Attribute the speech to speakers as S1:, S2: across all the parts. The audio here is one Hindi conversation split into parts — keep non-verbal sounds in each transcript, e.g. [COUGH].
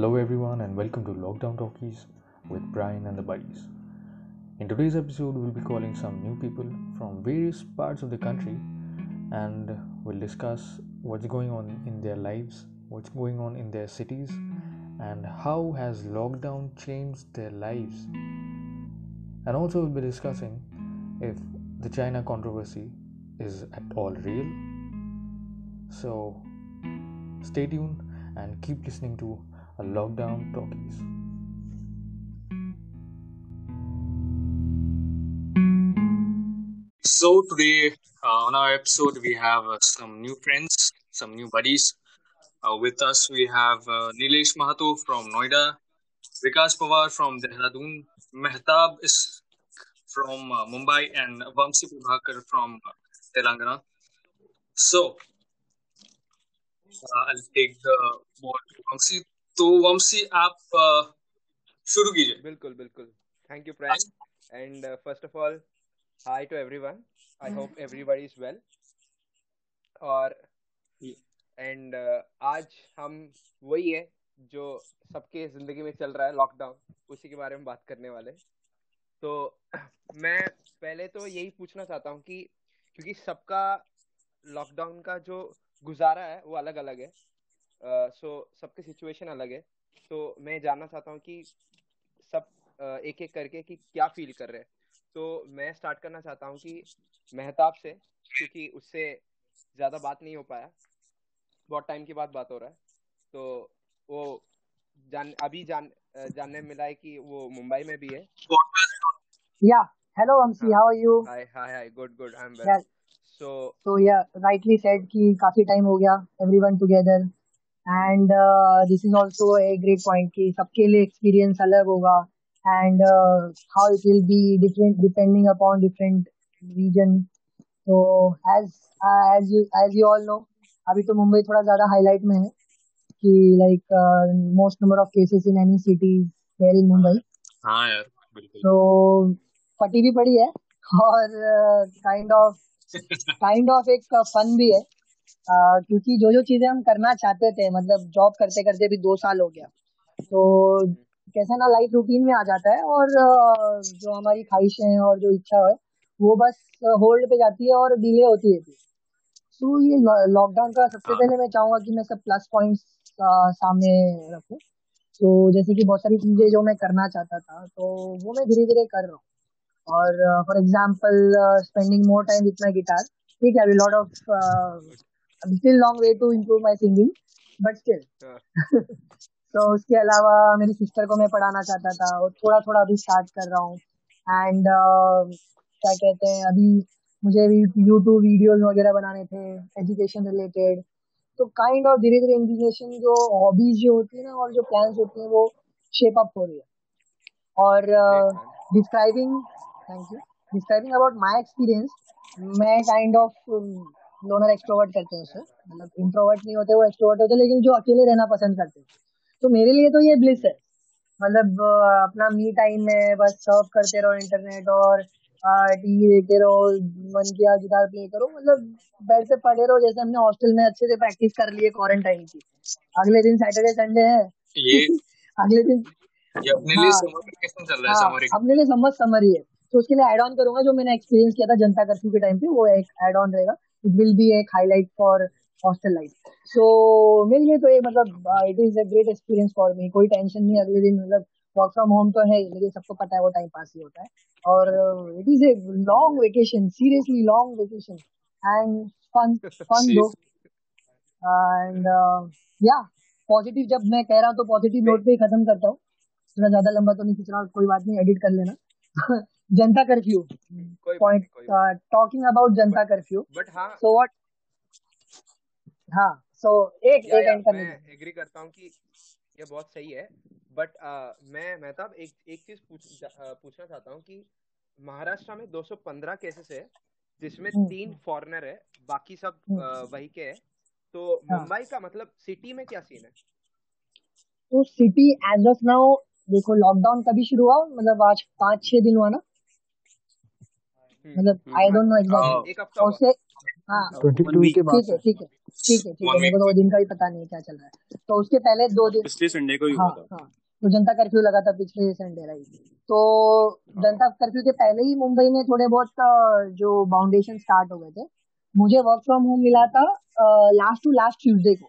S1: Hello, everyone, and welcome to Lockdown Talkies with Brian and the Buddies. In today's episode, we'll be calling some new people from various parts of the country and we'll discuss what's going on in their lives, what's going on in their cities, and how has lockdown changed their lives. And also, we'll be discussing if the China controversy is at all real. So, stay tuned and keep listening to lockdown talkies.
S2: So today uh, on our episode we have uh, some new friends, some new buddies. Uh, with us we have uh, Nilesh Mahato from Noida, Vikas Pawar from Dehradun, Mehtab is from uh, Mumbai, and Vamsi Prabhakar from uh, Telangana. So I'll take the board to Vamsi. तो वंशी आप शुरू कीजिए।
S3: बिल्कुल बिल्कुल। Thank you prime and first of all hi to everyone I hope everybody is well और एंड uh, आज हम वही है जो सबके ज़िंदगी में चल रहा है लॉकडाउन उसी के बारे में बात करने वाले तो [CLEARS THROAT] मैं पहले तो यही पूछना चाहता हूँ कि क्योंकि सबका लॉकडाउन का जो गुजारा है वो अलग अलग है। सो uh, सबके सिचुएशन अलग है। तो मैं जानना चाहता हूँ कि सब एक एक करके कि क्या फील कर रहे हैं। तो मैं स्टार्ट करना चाहता हूँ कि मेहताब से क्योंकि उससे ज़्यादा बात नहीं हो पाया। बहुत टाइम के बाद बात हो रहा है। तो वो जान अभी जान जानने मिला है कि वो मुंबई में भी है।
S4: Yeah. Hello, Amsi. How are you?
S3: Hi hi hi good good I
S4: am.
S3: Well so
S4: So yeah, rightly said कि काफ़ी टाइम हो गया everyone together. And this is also a great point की सबके लिए एक्सपीरियंस अलग होगा। And how it will be different depending upon different reason तो एज यू ऑल नो अभी तो मुंबई थोड़ा ज़्यादा हाईलाइट में है कि like most number of cases in any city where in Mumbai तो पट्टी भी पड़ी है और काइंड ऑफ़ काइंड ऑफ़ एक फन भी है। क्योंकि जो जो चीज़ें हम करना चाहते थे मतलब जॉब करते करते भी दो साल हो गया। तो कैसा ना लाइफ रूटीन में आ जाता है और जो हमारी ख्वाहिशें और जो इच्छा है वो बस होल्ड पे जाती है और डिले होती रहती है। तो ये लॉकडाउन का सबसे
S2: हाँ।
S4: पहले मैं चाहूँगा कि मैं सब प्लस पॉइंट्स सामने रखूँ। तो जैसे कि बहुत सारी चीज़ें जो मैं करना चाहता था तो वो मैं धीरे धीरे कर रहा हूँ। और for example spending more time with my guitar ठीक है अभी lot of still long way to improve my singing but still तो उसके अलावा मेरी सिस्टर को मैं पढ़ाना चाहता था और थोड़ा थोड़ा अभी स्टार्ट कर रहा हूँ। एंड क्या कहते हैं अभी मुझे भी यूट्यूब वीडियोस वगैरह बनाने थे एजुकेशन रिलेटेड तो काइंड ऑफ़ धीरे धीरे इंडिनेशन जो हॉबीज जो होती है ना और जो प्लान्स होते हैं वो शेप अप हो रही है। और describing thank you describing about my experience मैं काइंड ऑफ़ लोनर एक्सट्रोवर्ट करते हैं सर मतलब इंट्रोवर्ट नहीं होते वो एक्सट्रोवर्ट होते लेकिन जो अकेले रहना पसंद करते हैं। तो मेरे लिए तो ये ब्लिस है। मतलब अपना मी टाइम में बस सर्व करते रहो इंटरनेट और टीवी देखते रहो मन किया गिटार प्ले करो। मतलब बेड पे पड़े रहो जैसे हमने हॉस्टल में अच्छे से प्रैक्टिस कर ली है क्वारंटाइन की। अगले दिन सैटरडे संडे है।
S2: ये [LAUGHS]
S4: अगले दिन
S2: ये अपने लिए
S4: हाँ।
S2: समर वेकेशन चल रहा है
S4: हाँ
S2: समर
S4: अपने लिए समझ समर ही है। तो उसके लिए एड ऑन करूँगा जो मैंने एक्सपीरियंस किया था जनता कर्फ्यू के टाइम पे वो एक एड ऑन रहेगा। इट विल बी एक highlight for hostel life so मेरे लिए तो ये मतलब it is a great experience for me कोई टेंशन नहीं अगले दिन मतलब वर्क फ्रॉम होम तो है लेकिन सबको पता है वो टाइम पास ही होता है। और it is a long vacation seriously long vacation and fun fun
S3: though
S4: and या पॉजिटिव जब मैं कह रहा हूँ तो पॉजिटिव नोट पे ही खत्म करता हूँ। थोड़ा ज़्यादा लंबा तो नहीं खींच रहा कोई बात नहीं एडिट कर लेना। [LAUGHS]
S3: Janata curfew
S4: point talking about
S3: Janata
S4: curfew
S3: but हाँ।
S4: सो व्हाट हाँ सो एक
S3: या
S4: एक एंड करने
S3: मैं एग्री करता हूँ कि ये बहुत सही है। बट मैं मेहताब एक एक चीज़ पूछ जा- पूछना चाहता हूँ कि महाराष्ट्र में 215 केसेस है जिसमें
S4: हम्म,
S3: तीन फॉरेनर है बाकी सब
S4: हम्म,
S3: अ, वही के है। तो
S4: हाँ।
S3: मुंबई का मतलब सिटी में क्या सीन है?
S4: तो सिटी एज ऑफ़ नाउ देखो लॉकडाउन कभी शुरू हुआ मतलब आज पाँच छह दिन हुआ ना। मतलब
S3: हम्म
S4: आई
S3: हाँ
S4: डोंट नो
S3: हाँ
S4: एग्जैक्टली
S3: एक हफ़्ता
S4: और
S3: हुआ
S4: उससे हाँ।
S5: ट्वेंटी
S6: वन
S5: टू
S6: वीक
S5: के बाद।
S4: ठीक है ठीक है ठीक है ठीक है। मेरे को तो दिन का भी पता नहीं क्या चल रहा है। तो उसके पहले दो दिन
S6: पिछले संडे को ही
S4: हाँ
S6: हुआ था।
S4: हाँ। तो जनता कर्फ्यू लगा था पिछले संडे राइट तो जनता कर्फ्यू के पहले ही मुंबई में थोड़े बहुत जो बाउंडेशन स्टार्ट हो गए थे मुझे वर्क फ्रॉम होम मिला था लास्ट टू लास्ट ट्यूसडे को।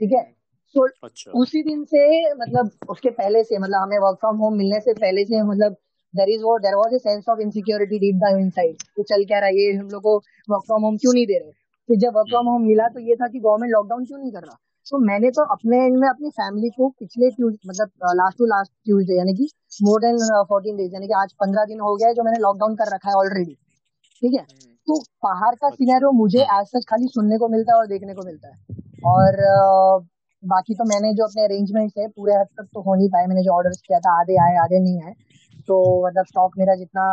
S4: ठीक है?
S3: हम्म,
S4: सो
S6: अच्छा।
S4: उसी दिन से मतलब उसके पहले से मतलब हमें वर्क फ्रॉम होम मिलने से पहले से मतलब देर इज़ वो there was a sense of insecurity deep down inside तो चल क्या रहा है ये हम लोग को वर्क फ्रॉम होम क्यों नहीं दे रहे फिर जब वर्क फ्रॉम होम मिला तो ये था कि गवर्नमेंट लॉकडाउन क्यों नहीं कर रहा? तो मैंने तो अपने एंड में अपनी फैमिली को पिछले मतलब लास्ट टू लास्ट ट्यूजडे यानी कि मोर देन फोर्टीन डेज़ यानी कि आज पंद्रह दिन हो गया है जो मैंने लॉकडाउन कर रखा है ऑलरेडी ठीक है?
S3: हम्म,
S4: तो बाहर का सिनेरियो मुझे एज सच खाली सुनने को मिलता है और देखने को मिलता है। और बाकी तो मैंने जो अपने अरेंजमेंट्स है पूरे हद तक तो हो नहीं पाए। मैंने जो ऑर्डर्स किया था आधे आए आधे नहीं आए। तो मतलब स्टॉक मेरा जितना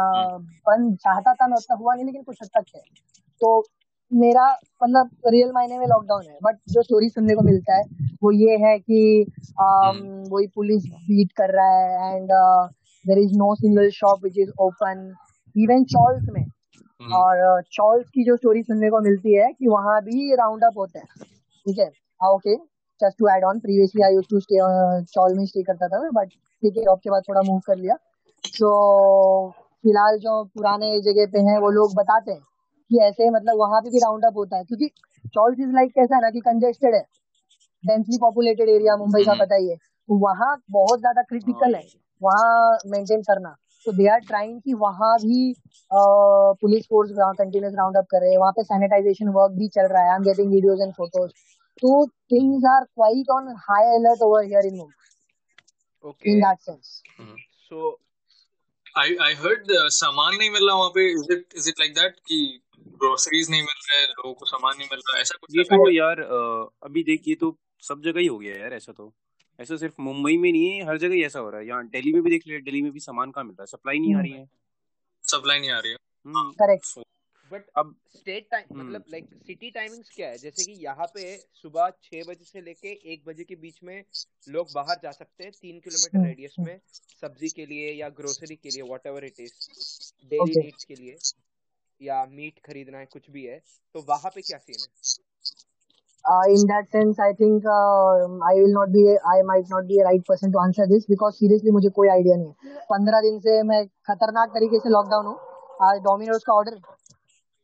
S4: बन चाहता था मैं उतना हुआ नहीं लेकिन कुछ हद तक है। तो मेरा मतलब रियल मायने में लॉकडाउन है बट जो स्टोरी सुनने को मिलता है वो ये है कि um, वही पुलिस बीट कर रहा है and there is no single shop which is open even chawls में। और चॉल्स की जो स्टोरी सुनने को मिलती है कि वहाँ भी राउंड अप होता है ठीक है? हाँ okay just to add on previously I use to stay chawl में स्टे करता था बट ठीक है जॉब के बाद थोड़ा मूव कर लिया। सो फ़िलहाल जो पुराने जगह पे हैं वो लोग बताते हैं कि ऐसे मतलब वहाँ पे भी राउंड अप होता है। क्योंकि चॉल्स इज़ लाइक कैसा है ना कि कंजेस्टेड है। डेंसली पॉपुलेटेड एरिया मुंबई का पता ही है। तो वहाँ बहुत ज़्यादा क्रिटिकल है। वहाँ मेंटेन करना। तो दे आर ट्राइंग कि वहाँ भी police force continuous round up कर। रहे हैं वहाँ पे सैनिटाइजेशन वर्क भी चल रहा है। I am getting videos and photos तो things are quite on high alert over here in Mumbai
S3: okay
S4: in that sense
S3: so
S2: I I heard uh, सामान नहीं मिल रहा वहाँ पे। Is it is it like that कि ग्रोसरीज नहीं मिल रहे लोगों को सामान नहीं मिल रहा ऐसा कुछ
S6: ये तो
S2: है?
S6: यार अभी देखिए तो सब जगह ही हो गया यार ऐसा तो। ऐसा सिर्फ़ मुंबई में नहीं है हर जगह ही ऐसा हो रहा है। यहाँ दिल्ली में भी देख लिया दिल्ली में भी सामान कहाँ मिल रहा है? सप्लाई नहीं आ रही है।
S2: सप्लाई नहीं आ रही है।
S6: हम्म।
S4: करेक्ट
S3: बट
S6: अब
S3: स्टेट टाइम
S6: हम्म।
S3: मतलब लाइक सिटी टाइमिंग्स क्या है? जैसे कि यहाँ पे सुबह छह बजे से लेके एक बजे के बीच में लोग बाहर जा सकते हैं तीन किलोमीटर रेडियस में सब्ज़ी के लिए या ग्रोसरी के लिए whatever it is
S4: daily
S3: needs के लिए या मीट खरीदना है कुछ भी है तो वहाँ पे क्या सीन है?
S4: Uh, in that sense, I think uh, I will not be, I might not be a right person to answer this because seriously मुझे कोई आइडिया नहीं है। पंद्रह दिन से मैं खतरनाक तरीके से लॉकडाउन हूँ। आज डोमिनोज का ऑर्डर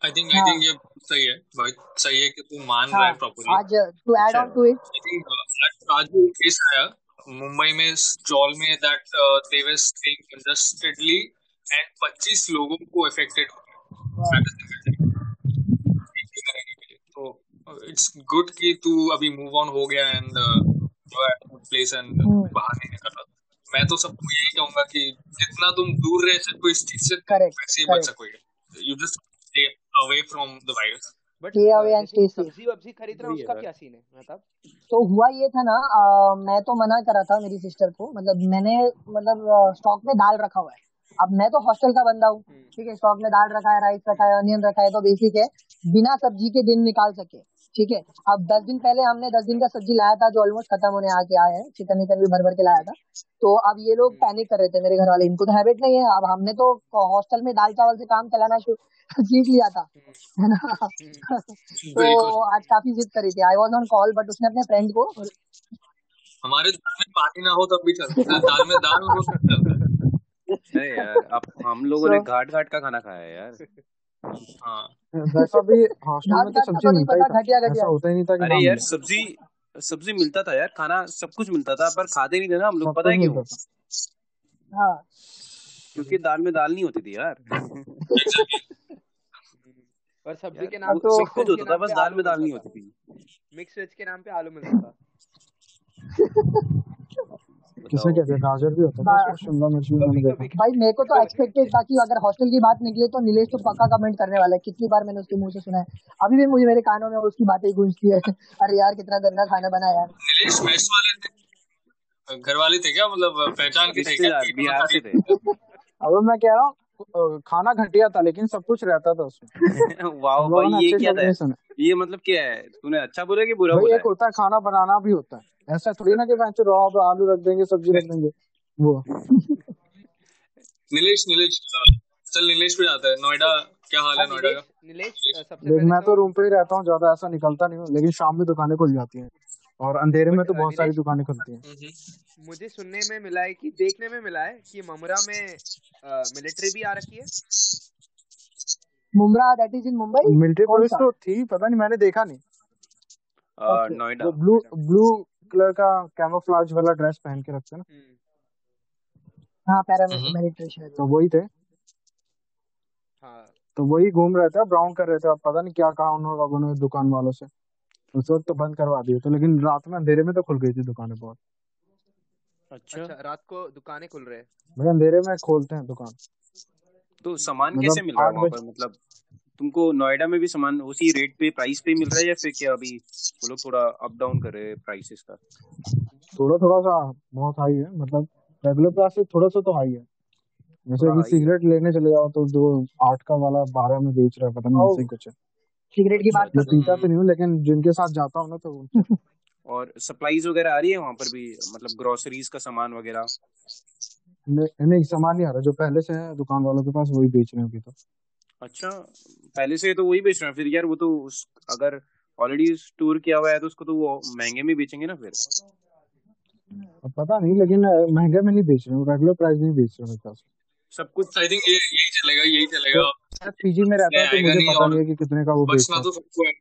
S2: आई थिंक आई
S4: हाँ।
S2: थिंक ये सही है बहुत सही है कि तू मान रहा
S4: हाँ
S2: है प्रॉपर्ली
S4: आज to
S6: add
S4: on to it
S2: I think आज भी केस आया। मुंबई में चौल में that they were staying congestedly and 25 लोगों को अफेक्टेड तो इट्स गुड कि तू अभी मूव ऑन हो गया and you are at place and बाहर नहीं निकल रहा। मैं तो सबको यही कहूँगा कि जितना तुम दूर रह सको इस चीज़ से वैसे ही बच सकोगे।
S4: You just stay
S3: from
S4: the
S3: virus.
S4: But
S3: सब्ज़ी वब्जी खरीद रहा उसका क्या सीन है मतलब
S4: तो हुआ ये था ना मैं तो मना करा था मेरी सिस्टर को मतलब मैंने मतलब स्टॉक में दाल रखा हुआ है। अब मैं तो हॉस्टल का बंदा हूँ
S3: हम्म।
S4: ठीक है स्टॉक में दाल रखा है राइस रखा है अनियन रखा है तो बेसिक है। बिना सब्ज़ी के दिन निकाल सके। ठीक है। अब दस दिन पहले हमने दस दिन का सब्ज़ी लाया था जो ऑलमोस्ट खत्म होने आके आया है। चिकन विकन भी भर भर के लाया था। तो अब ये लोग पैनिक कर रहे थे मेरे घर वाले इनको तो हैबिट नहीं है। अब हमने तो हॉस्टल में दाल चावल से काम चलाना शुरू [LAUGHS] सीख लिया था। है ना? [LAUGHS] तो आज काफ़ी जिद करी थी। I was on call but उसने अपने फ्रेंड को
S2: हमारे दाल में पानी ना हो तब भी चलता दाल में दाल हो तब चलता है
S6: अरे यार अब हम लोगों ने घाट घाट का खाना खाया है यार।
S2: हाँ
S5: वैसा भी हॉस्टल में तो सब्ज़ी मिलता ही था। ऐसा होता ही नहीं था कि
S6: अरे यार सब्ज़ी सब्ज़ी मिलता था यार खाना सब कुछ मिलता था पर खाते नहीं थे ना हम लोग पता है क्यों?
S4: हाँ।
S6: क्योंकि दाल में दाल नहीं होती थी यार।
S3: और सब्ज़ी के नाम
S4: तो
S6: सब कुछ होता था बस दाल में दाल नहीं होती थी।
S3: मिक्स वेज के नाम पे आलू मिलता था। [LAUGHS]
S5: किसने
S6: कैसे
S5: क्या गाजर भी होता है शिमला मिर्च भी मैंने देखा
S4: भाई मेरे को तो एक्सपेक्टेड था कि अगर हॉस्टल की बात निकले तो नीलेश तो पक्का कमेंट करने वाला है। कितनी बार मैंने उसके मुँह से सुना है। अभी भी मुझे मेरे कानों में उसकी बातें गूंजती है। अरे यार कितना गंदा खाना बना यार।
S2: नीलेश मेस वाले थे। घर वाले थे क्या? मतलब पहचान के थे क्या?
S6: बिहार से थे। [LAUGHS]
S5: अब मैं कह रहा हूँ खाना घटिया था लेकिन सब कुछ रहता था उसमें। [LAUGHS]
S6: वाह
S5: हम
S6: भाई ये
S5: अच्छे
S6: क्या था?
S5: है
S6: ये मतलब क्या है? तूने अच्छा बोला कि बुरा
S5: भाई
S6: बोला
S5: एक होता है खाना बनाना भी होता है। ऐसा थोड़ी ना कि रॉ पे आलू रख देंगे सब्ज़ी रख देंगे वो।
S2: नीलेश नीलेश चल नीलेश पे जाता है। नोएडा क्या हाल है
S3: हाँ
S2: नोएडा का?
S3: नीलेश
S5: मैं
S3: तो
S5: तो रूम पे ही रहता हूँ ज़्यादा ऐसा निकलता नहीं हूँ लेकिन शाम में दुकानें खुल जाती हैं। और अंधेरे में तो बहुत सारी दुकानें खुलती हैं।
S2: हम्म।
S3: मुझे सुनने में मिला है कि देखने में मिला है कि ममरा में मिलिट्री भी आ रखी है।
S4: Mumbra that is
S5: in
S4: Mumbai
S5: military
S4: police
S5: तो थी पता नहीं मैंने देखा नहीं।
S6: नोएडा।
S5: ब्लू ब्लू कलर का कैमोफ्लाज वाला ड्रेस पहन के रखते हैं ना।
S3: हम्म।
S4: हाँ पैरा
S2: हम्म।
S4: मिलिट्री शायद।
S5: तो वही थे।
S3: हाँ।
S5: तो वही घूम रहे थे ब्राउन कर रहे थे। अब पता नहीं क्या कहा उन्होंने लोगों ने दुकान वालों से। उस वक्त तो बंद करवा दिए थे लेकिन रात में अंधेरे में तो खुल गई थी दुकानें बहुत।
S6: अच्छा।
S3: अच्छा रात को दुकानें खुल रहे हैं?
S5: भाई अंधेरे में खोलते हैं दुकान।
S6: तो सामान
S5: मतलब कैसे
S6: मिल रहा है
S5: आठ
S6: वहाँ
S5: बजे
S6: पर? मतलब तुमको नोएडा में भी सामान उसी रेट पे प्राइस पे मिल रहा है या फिर क्या अभी वो लोग थोड़ा अप डाउन कर रहे हैं प्राइसेस का?
S5: थोड़ा थोड़ा सा बहुत हाई है मतलब रेगुलर प्राइस से थोड़ा सा तो हाई है। जैसे
S6: थोड़ा
S5: अभी
S6: हाई है।
S5: सिगरेट लेने चले जाओ तो जो आठ का वाला बारह में बेच रहा है पता नहीं ऐसे ही कुछ है।
S4: सिगरेट की बात
S5: मैं पीता तो। नहीं हूँ लेकिन जिनके साथ जाता हूँ ना तो
S6: और सप्लाईज वगैरह आ रही है वहाँ पर भी? मतलब ग्रोसरीज का सामान वगैरह?
S5: नहीं नहीं सामान नहीं आ रहा जो पहले से है दुकान वालों के पास वही बेच रहे हैं अभी तो।
S6: अच्छा पहले से तो वही बेच रहे हैं फिर यार वो तो उस अगर ऑलरेडी स्टोर किया हुआ है तो उसको तो वो महँगे में बेचेंगे ना फिर?
S5: पता नहीं लेकिन महँगे में नहीं बेच रहे हैं रेगुलर प्राइस नहीं बेच रहे हैं मेरे
S6: सब कुछ
S2: आई थिंक ये यही चलेगा यही
S5: तो
S2: चलेगा।
S5: मैं पीजी में रहता हूँ तो मुझे पता नहीं है कि कितने का वो
S2: बचना तो सबको है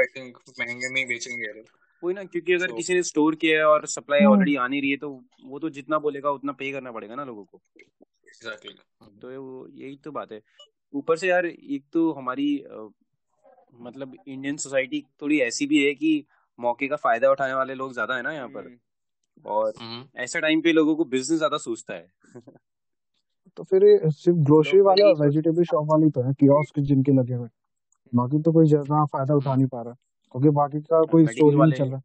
S2: आई थिंक महँगे में ही बेचेंगे
S6: वही ना क्योंकि अगर
S2: सो
S6: किसी ने स्टोर किया है और सप्लाई
S4: हम्म।
S6: ऑलरेडी आ नहीं रही है तो वो तो जितना बोलेगा उतना पे करना पड़ेगा ना लोगों को।
S2: एग्जैक्टली
S6: तो ये यही तो बात है। ऊपर से यार एक तो हमारी अ, मतलब इंडियन सोसाइटी थोड़ी ऐसी भी है कि मौके का फ़ायदा उठाने वाले लोग ज़्यादा है ना यहाँ पर।
S3: हम्म।
S6: और ऐसे टाइम पे लोगों को बिज़नेस ज़्यादा सूझता है। [LAUGHS]
S5: तो फिर सिर्फ़ ग्रोसरी वाले और वेजिटेबल शॉप वाले तो है कियोस्क जिनके लगे हुए। बाकी तो कोई ज़्यादा फ़ायदा उठा नहीं पा रहा। क्योंकि बाकी का कोई स्टोर
S6: मेडिकल
S5: ही नहीं चल रहा।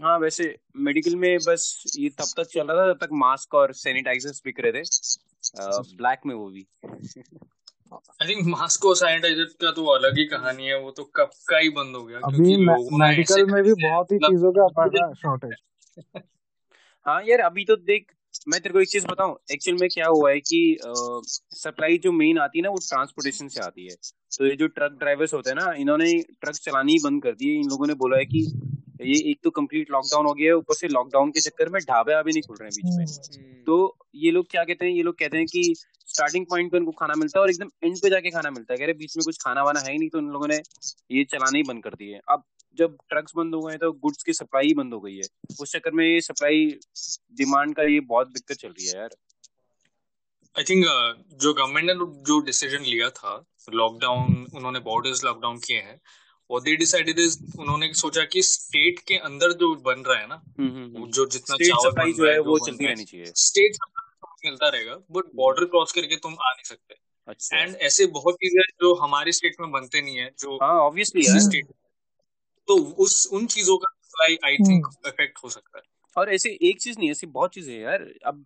S6: हाँ वैसे मेडिकल में बस ये तब तक चल रहा था जब तक मास्क और सैनिटाइजर्स बिक रहे थे। ब्लैक में वो भी।
S2: आई थिंक मास्क और सैनिटाइजर का तो अलग ही कहानी है वो तो कब का ही बंद हो गया
S5: अभी
S2: क्योंकि लोगों ने ऐसे
S5: मेडिकल में भी बहुत ही
S2: मतलब
S5: चीज़ों का शॉर्टेज
S6: हाँ यार अभी तो देख मैं तेरे को एक चीज़ बताऊँ एक्चुअल में क्या हुआ है कि सप्लाई जो मेन आती है ना वो ट्रांसपोर्टेशन से आती है। तो ये जो ट्रक ड्राइवर्स होते हैं ना इन्होंने ट्रक चलानी ही बंद कर दी है। इन लोगों ने बोला है कि ये एक तो कंप्लीट लॉकडाउन हो गया है ऊपर से लॉकडाउन के चक्कर में ढाबे अभी नहीं खुल रहे हैं बीच में।
S4: हम्म
S3: हम्म।
S6: तो ये लोग क्या कहते हैं ये लोग कहते हैं कि स्टार्टिंग पॉइंट पे उनको खाना मिलता है और एकदम एंड पे जाके खाना मिलता है। कह रहे बीच में कुछ खाना वाना है ही नहीं तो उन लोगों ने ये चलाना ही बंद कर दिए। अब जब ट्रक्स बंद हो गए तो गुड्स की सप्लाई ही बंद हो गई है। उस चक्कर में ये सप्लाई डिमांड का ये बहुत दिक्कत चल रही है यार।
S2: आई थिंक uh, जो गवर्नमेंट ने जो डिसीज़न लिया था लॉकडाउन उन्होंने बॉर्डर्स लॉकडाउन किए हैं और दे डिसाइडेड इज़ उन्होंने सोचा कि स्टेट के अंदर जो बन रहा है ना
S6: हम्म हम्म हम्म।
S2: जो जितना चावल बन
S6: जो
S2: रहा
S6: है वो चलती रहनी चाहिए।
S2: स्टेट मिलता रहेगा बट बॉर्डर क्रॉस करके तुम आ नहीं सकते।
S6: अच्छा
S2: एंड ऐसे बहुत चीज़ें जो हमारे स्टेट में बनते नहीं है जो
S6: हाँ ऑब्वियसली
S2: किसी
S6: यार
S2: स्टेट तो उस उन चीज़ों का सप्लाई आई थिंक इफ़ेक्ट हो सकता है।
S6: और ऐसे एक चीज़ नहीं ऐसी बहुत चीज़ें हैं यार। अब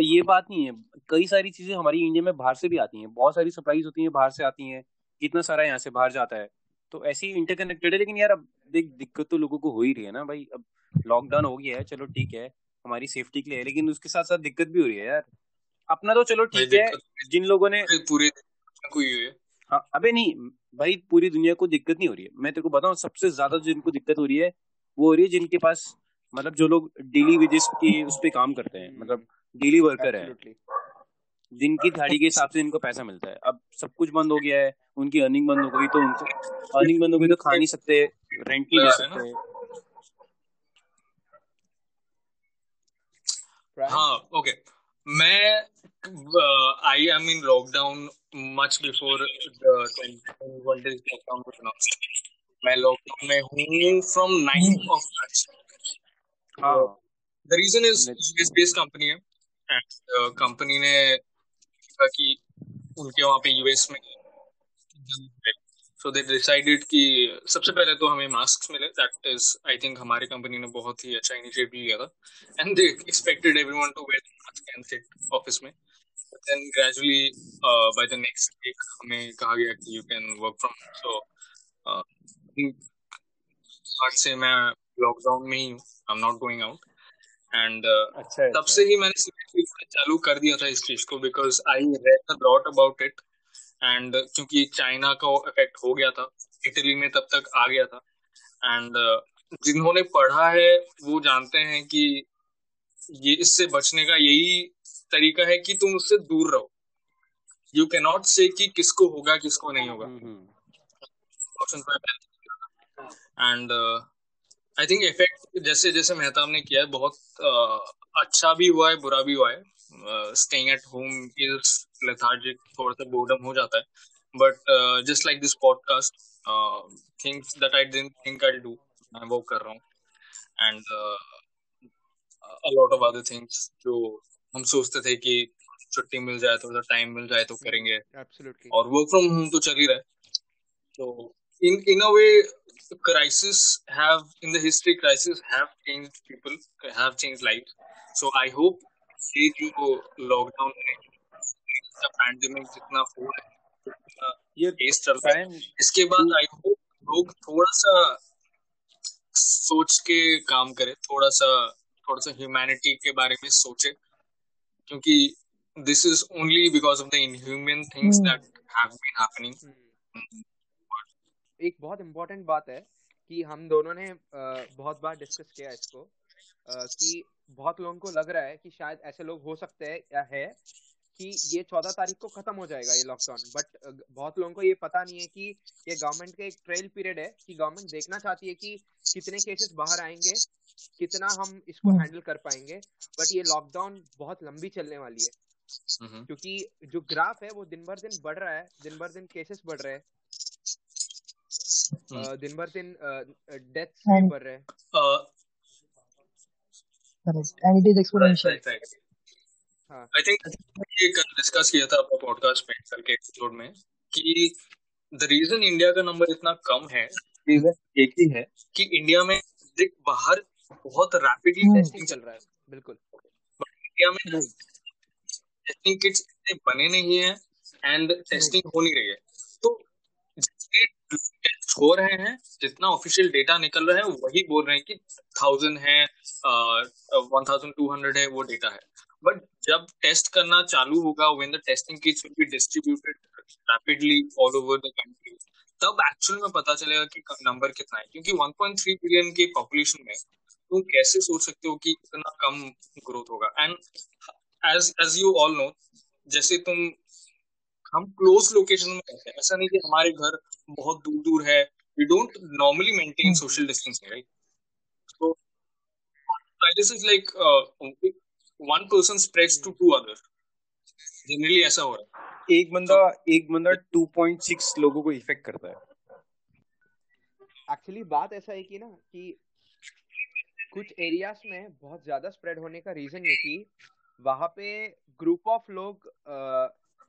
S6: ये बात नहीं है कई सारी चीज़ें हमारी इंडिया में बाहर से भी आती हैं। बहुत सारी सप्लाईज होती हैं बाहर से आती हैं। कितना सारा यहाँ से बाहर जाता है। तो ऐसे ही इंटरकनेक्टेड है लेकिन यार अब देख दिक्कत तो लोगों को हो ही रही है ना भाई। अब लॉकडाउन हो गया है चलो ठीक है। हमारी सेफ्टी के लिए लेकिन उसके साथ साथ दिक्कत भी हो रही है यार। अपना तो चलो ठीक है जिन लोगों ने
S2: पूरे- पूरे ही हुई है।
S6: हाँ अबे नहीं भाई पूरी दुनिया को दिक्कत नहीं हो रही है। मैं तेरे को बताऊँ सबसे ज़्यादा जिनको दिक्कत हो रही है वो हो रही है जिनके पास मतलब जो लोग डेली वेजेस के उस पे काम करते हैं मतलब डेली वर्कर है। दिन की दिहाड़ी के हिसाब से इनको पैसा मिलता है। अब सब कुछ बंद हो गया है उनकी अर्निंग बंद हो गई तो उनको अर्निंग बंद हो गई तो खा नहीं सकते रेंट नहीं दे
S2: हैं ना।
S6: सकते।
S2: हाँ ओके मैं I am in lockdown much before lockdown. मैं लॉकडाउन में हूँ from ninth
S6: of
S2: March the reason
S6: is
S2: US based company है एंड कंपनी ने कहा कि उनके वहाँ पे यूएस में सो दे डिसाइडेड कि सबसे पहले तो हमें मास्क मिले। दैट इज़ आई थिंक हमारे कंपनी ने बहुत ही अच्छा इनिशिएटिव लिया था। And they expected everyone to wear mask and sit office में। Then gradually by the next week हमें कहा गया कि you can work from so आज से मैं लॉकडाउन में ही हूँ। I am not going
S6: out and
S2: तब
S6: अच्छा।
S2: से ही मैंने चालू कर दिया था इस चीज़ को because I read a lot about it and क्योंकि चाइना का इफ़ेक्ट हो गया था इटली में तब तक आ गया था। एंड जिन्होंने पढ़ा है वो जानते हैं कि ये इससे बचने का यही तरीका है कि तुम उससे दूर रहो। यू कैन नॉट से कि किसको होगा किसको नहीं होगा। एंड आई थिंक इफ़ेक्ट जैसे जैसे मेहताब ने किया है बहुत uh, अच्छा भी हुआ है बुरा भी हुआ है। Staying at home is lethargic थोड़ा सा बोर्डम हो जाता है. But just like this podcast things that I didn't think I do मैं वो कर रहा हूँ. And a lot of other things जो हम सोचते थे कि छुट्टी मिल जाए थोड़ा टाइम मिल जाए तो करेंगे.
S3: Absolutely.
S2: और वर्क फ्रॉम होम तो चल ही रहा है. तो इन इन अ वे crisis have in the history crisis have changed people have changed lives. So i hope ये जो लॉकडाउन है पैंडेमिक जितना हो रहा है ये केस चल रहा है। इसके बाद आई होप लोग थोड़ा सा सोच के काम करें थोड़ा सा थोड़ा सा ह्यूमैनिटी के बारे में सोचे क्योंकि this is only because of the inhuman things that have been happening
S3: एक बहुत इम्पोर्टेंट बात है कि हम दोनों ने बहुत बार डिस्कस किया इसको। कि बहुत लोगों को लग रहा है कि शायद ऐसे लोग हो सकते हैं या है कि ये चौदह तारीख को खत्म हो जाएगा ये लॉकडाउन बट बहुत लोगों को ये पता नहीं है कि ये गवर्नमेंट का एक ट्रेल पीरियड है कि गवर्नमेंट देखना चाहती है कि कितने केसेस बाहर आएँगे कितना हम इसको हैंडल हम्म। कर पाएँगे. बट ये लॉकडाउन बहुत लंबी चलने वाली है. क्योंकि जो ग्राफ है वो दिन भर दिन बढ़ रहा है दिन भर दिन केसेस बढ़ रहे हैं. हम्म। दिन भर दिन डेथ बढ़ रहे हैं.
S4: Correct and it is exponential
S2: I think ये कल डिस्कस किया था अपने पॉडकास्ट में कल के एपिसोड में कि द रीजन इंडिया का नंबर इतना कम है रीजन एक ही है। कि इंडिया में बाहर बहुत रैपिडली टेस्टिंग चल रहा है।
S3: बिल्कुल।
S2: इंडिया में टेस्टिंग किट्स इतने बने नहीं है एंड टेस्टिंग हो नहीं रही है। हो रहे हैं, जितना ऑफिशियल डेटा निकल रहा है, वही बोल रहे हैं कि थाउज़ेंड है वन थाउज़ेंड टू हंड्रेड है, वो डेटा है। बट जब टेस्ट करना चालू होगा when the testing kits will be distributed rapidly all over the country तब एक्चुअल में पता चलेगा कि नंबर कितना है। क्योंकि 1.3 बिलियन की पॉपुलेशन में तुम कैसे सोच सकते हो कि इतना कम ग्रोथ होगा? And as as you all know जैसे तुम हम क्लोज लोकेशन में रहते हैं। ऐसा नहीं कि हमारे घर बहुत दूर दूर है we don't normally maintain social distancing right this is like uh, one person spreads to two other generally ऐसा हो रहा
S6: है। एक बंदा so, एक बंदा 2.6 लोगों को इफ़ेक्ट करता है।
S3: एक्चुअली बात ऐसा है कि ना कि कुछ एरियाज़ में बहुत ज़्यादा स्प्रेड होने का रीजन ये कि वहाँ पे ग्रुप ऑफ़ लोग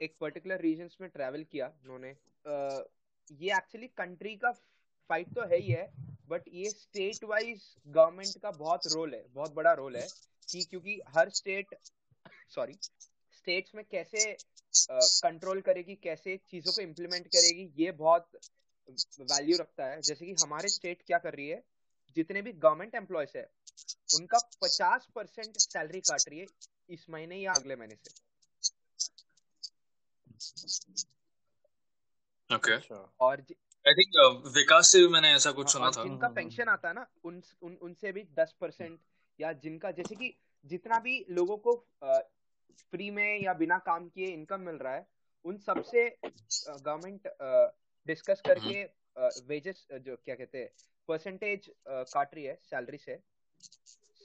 S3: एक पर्टिकुलर रीजन में ट्रेवल किया उन्होंने। ये एक्चुअली कंट्री का फाइट तो है ही है बट ये स्टेट वाइज गवर्नमेंट का बहुत रोल है बहुत बड़ा रोल है कि क्योंकि हर स्टेट सॉरी स्टेट्स में कैसे कंट्रोल uh, करेगी कैसे चीज़ों को इम्प्लीमेंट करेगी ये बहुत वैल्यू रखता है। जैसे कि हमारे स्टेट क्या कर रही है जितने भी गवर्नमेंट एम्प्लॉयज़ है उनका पचास परसेंट सैलरी काट रही है इस महीने या अगले महीने से।
S2: ओके।
S3: और
S2: आई थिंक uh, विकास से भी मैंने ऐसा कुछ सुना था।
S3: जिनका पेंशन आता है ना उन, उन उनसे भी दस परसेंट या जिनका जैसे कि जितना भी लोगों को फ्री में या बिना काम किए इनकम मिल रहा है उन सबसे गवर्नमेंट डिस्कस करके वेजेस जो क्या कहते हैं परसेंटेज काट रही है सैलरी से।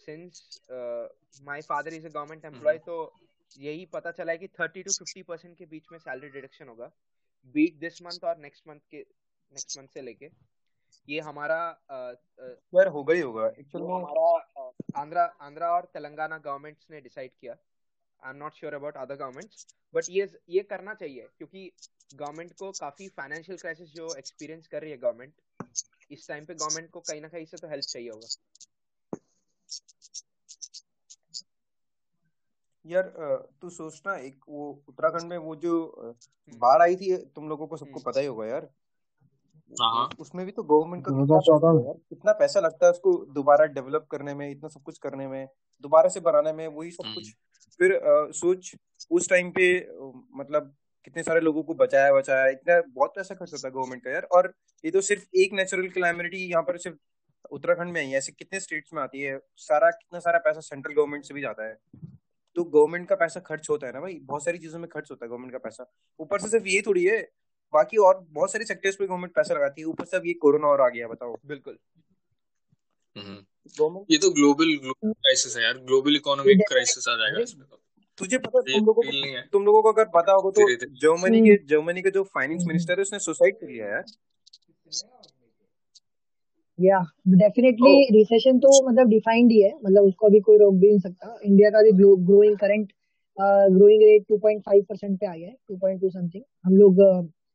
S3: Since my father is a government employ तो यही पता चला है कि थर्टी टू फिफ्टी परसेंट के बीच में सैलरी डिडक्शन होगा। बीट दिस मंथ और नेक्स्ट मंथ के नेक्स्ट मंथ से लेके। ये हमारा
S6: होगा ही होगा।
S3: एक्चुअली हमारा आंध्रा आंध्रा और तेलंगाना गवर्नमेंट्स ने डिसाइड किया। I am not sure about other governments but ये ये करना चाहिए क्योंकि गवर्नमेंट को काफ़ी फाइनेंशियल क्राइसिस जो एक्सपीरियंस कर रही है गवर्नमेंट इस टाइम पे गवर्नमेंट को कहीं ना कहीं से तो हेल्प चाहिए होगा।
S6: यार तू सोचना एक वो उत्तराखंड में वो जो हम्म। बाढ़ आई थी तुम लोगों को सबको हम्म। पता ही होगा यार हाँ। उसमें भी तो गवर्नमेंट का कितना कितना पैसा लगता है उसको दोबारा डेवलप करने में इतना सब कुछ करने में दोबारा से बनाने में वही सब कुछ हम्म। फिर सोच उस टाइम पे मतलब कितने सारे लोगों को बचाया बचाया इतना बहुत पैसा खर्च होता है गवर्नमेंट का यार और ये तो सिर्फ़ एक नेचुरल क्लाइमिटी यहाँ पर सिर्फ़ उत्तराखंड में ही ऐसे कितने स्टेट्स में आती है सारा कितना सारा पैसा सेंट्रल गवर्नमेंट से भी जाता है तो गवर्नमेंट का पैसा खर्च होता है ना भाई? बहुत सारी चीज़ों में खर्च होता है गवर्नमेंट का पैसा। ऊपर से सिर्फ़ ये थोड़ी है बाकी और बहुत सारे सेक्टर्स पे गवर्नमेंट पैसा लगाती है। ऊपर से अब ये कोरोना और आ गया बताओ।
S3: बिल्कुल।
S2: ये तो ग्लोबल क्राइसिस है यार। ग्लोबल इकोनॉमिक क्राइसिस आ जाएगा तो।
S6: तुझे पता है तुम लोगों को तुम लोगों को अगर पता होगा तो जर्मनी
S4: हम्म,
S6: के जर्मनी का जो फाइनेंस मिनिस्टर है उसने सुसाइड कर लिया यार।
S4: या डेफिनेटली रिसेशन तो मतलब डिफाइंड ही है मतलब उसको अभी कोई रोक भी नहीं सकता। इंडिया का भी growing current growing rate 2.5 percent पे आ गया है 2.2 समथिंग हम लोग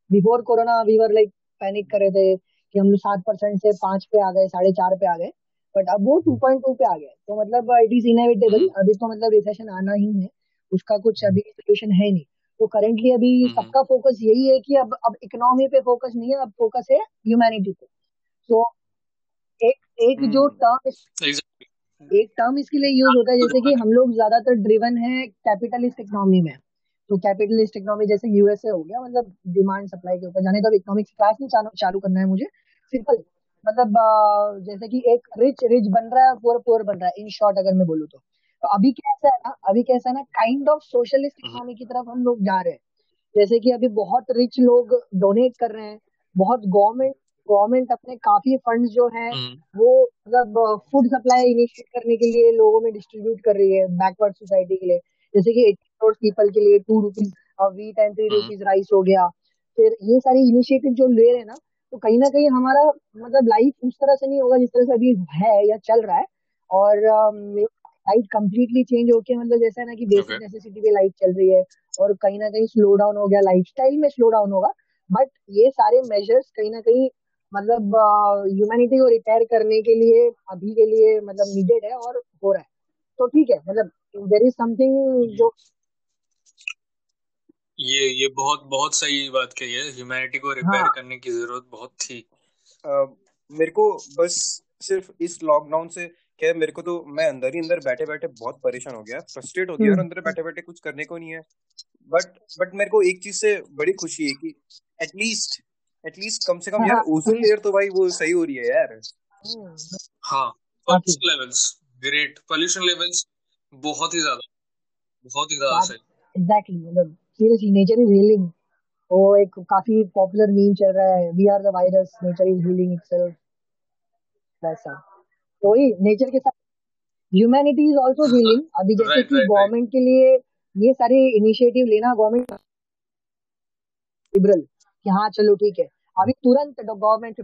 S4: before corona we were like panic कर रहे थे कि हम लोग सात परसेंट से पाँच पे आ गए साढ़े चार पे आ गए बट अब वो 2.2 पे आ गया तो मतलब इट इज़ इनएविटेबल अभी तो मतलब रिसेशन आना ही है उसका कुछ अभी सोल्यूशन है नहीं। तो करेंटली अभी सबका फोकस यही है कि अब अब इकोनॉमी पे फोकस नहीं है अब फोकस है ह्यूमैनिटी पे। तो एक जो
S6: हम्म।
S4: टर्म
S2: एग्जैक्टली
S4: एक टर्म इसके लिए यूज़ होता है जैसे कि हम लोग ज़्यादातर ड्रिवन है कैपिटलिस्ट इकोनॉमी में। तो कैपिटलिस्ट इकोनॉमी जैसे यूएसए हो गया मतलब डिमांड सप्लाई के ऊपर जाने तो इकोनॉमिक्स क्लास नहीं चालू चालू करना है मुझे। सिंपल मतलब जैसे कि एक रिच रिच बन रहा है पुअर पुअर बन रहा है इन शॉर्ट अगर मैं बोलूँ तो। तो अभी कैसा है ना अभी कैसा है ना काइंड ऑफ़ सोशलिस्ट इकोनॉमी की तरफ़ हम लोग जा रहे हैं। जैसे कि अभी बहुत रिच लोग डोनेट कर रहे हैं बहुत गवर्नमेंट गवर्नमेंट अपने काफ़ी फंड्स जो हैं वो मतलब फ़ूड सप्लाई इनिशिएट करने के लिए लोगों में डिस्ट्रीब्यूट कर रही है बैकवर्ड सोसाइटी के लिए। जैसे कि एट्टी करोड़ पीपल के लिए two rupees wheat and three rupees rice हो गया। फिर ये सारी इनिशिएटिव जो ले रहे हैं ना तो कहीं ना कहीं हमारा मतलब लाइफ उस तरह से नहीं होगा जिस तरह से अभी है या चल रहा है। और लाइफ कम्प्लीटली चेंज होके मतलब जैसा है ना कि बेसिक नेसेसिटी पे लाइफ चल रही है और कहीं ना कहीं स्लो डाउन हो गया। लाइफस्टाइल में स्लो डाउन होगा। बट ये सारे मेजर्स कहीं ना कहीं मतलब ह्यूमैनिटी को रिपेयर करने के लिए अभी के लिए मतलब नीडेड है और हो रहा है। तो ठीक है मतलब देर इज़ समथिंग जो
S2: ये ये बहुत बहुत सही बात कही है। ह्यूमैनिटी को रिपेयर
S4: हाँ।
S2: करने की ज़रूरत बहुत थी।
S6: अ, मेरे को बस सिर्फ़ इस लॉकडाउन से क्या है, मेरे को तो मैं अंदर ही अंदर बैठे बैठे बहुत परेशान हो गया। फ्रस्ट्रेट हो गया और
S4: हम्म।
S6: अंदर बैठे बैठे कुछ करने को नहीं है। बट बट मेरे को एक चीज़ से बड़ी खुशी है कि एटलीस्ट एटलीस्ट कम से कम
S4: हाँ
S6: यार
S4: हाँ।
S6: ओजोन लेयर तो भाई वो सही हो रही है यार।
S2: हाँ pollution levels great pollution levels बहुत ही ज़्यादा बहुत ही ज़्यादा सही।
S4: एग्जैक्टली मतलब सीरियसली नेचर इज़ हीलिंग वो एक काफ़ी पॉपुलर मीम चल रहा है we are the virus nature is healing itself वैसा। तो वही नेचर के साथ ह्यूमैनिटी इज़ आल्सो हीलिंग अभी जैसे
S2: राइट
S4: कि
S2: राइट
S4: गवर्नमेंट के लिए ये सारे इनिशिएटिव लेना गवर्नमेंट लिबरल कि हाँ चलो ठीक है। अभी तुरंत गवर्नमेंट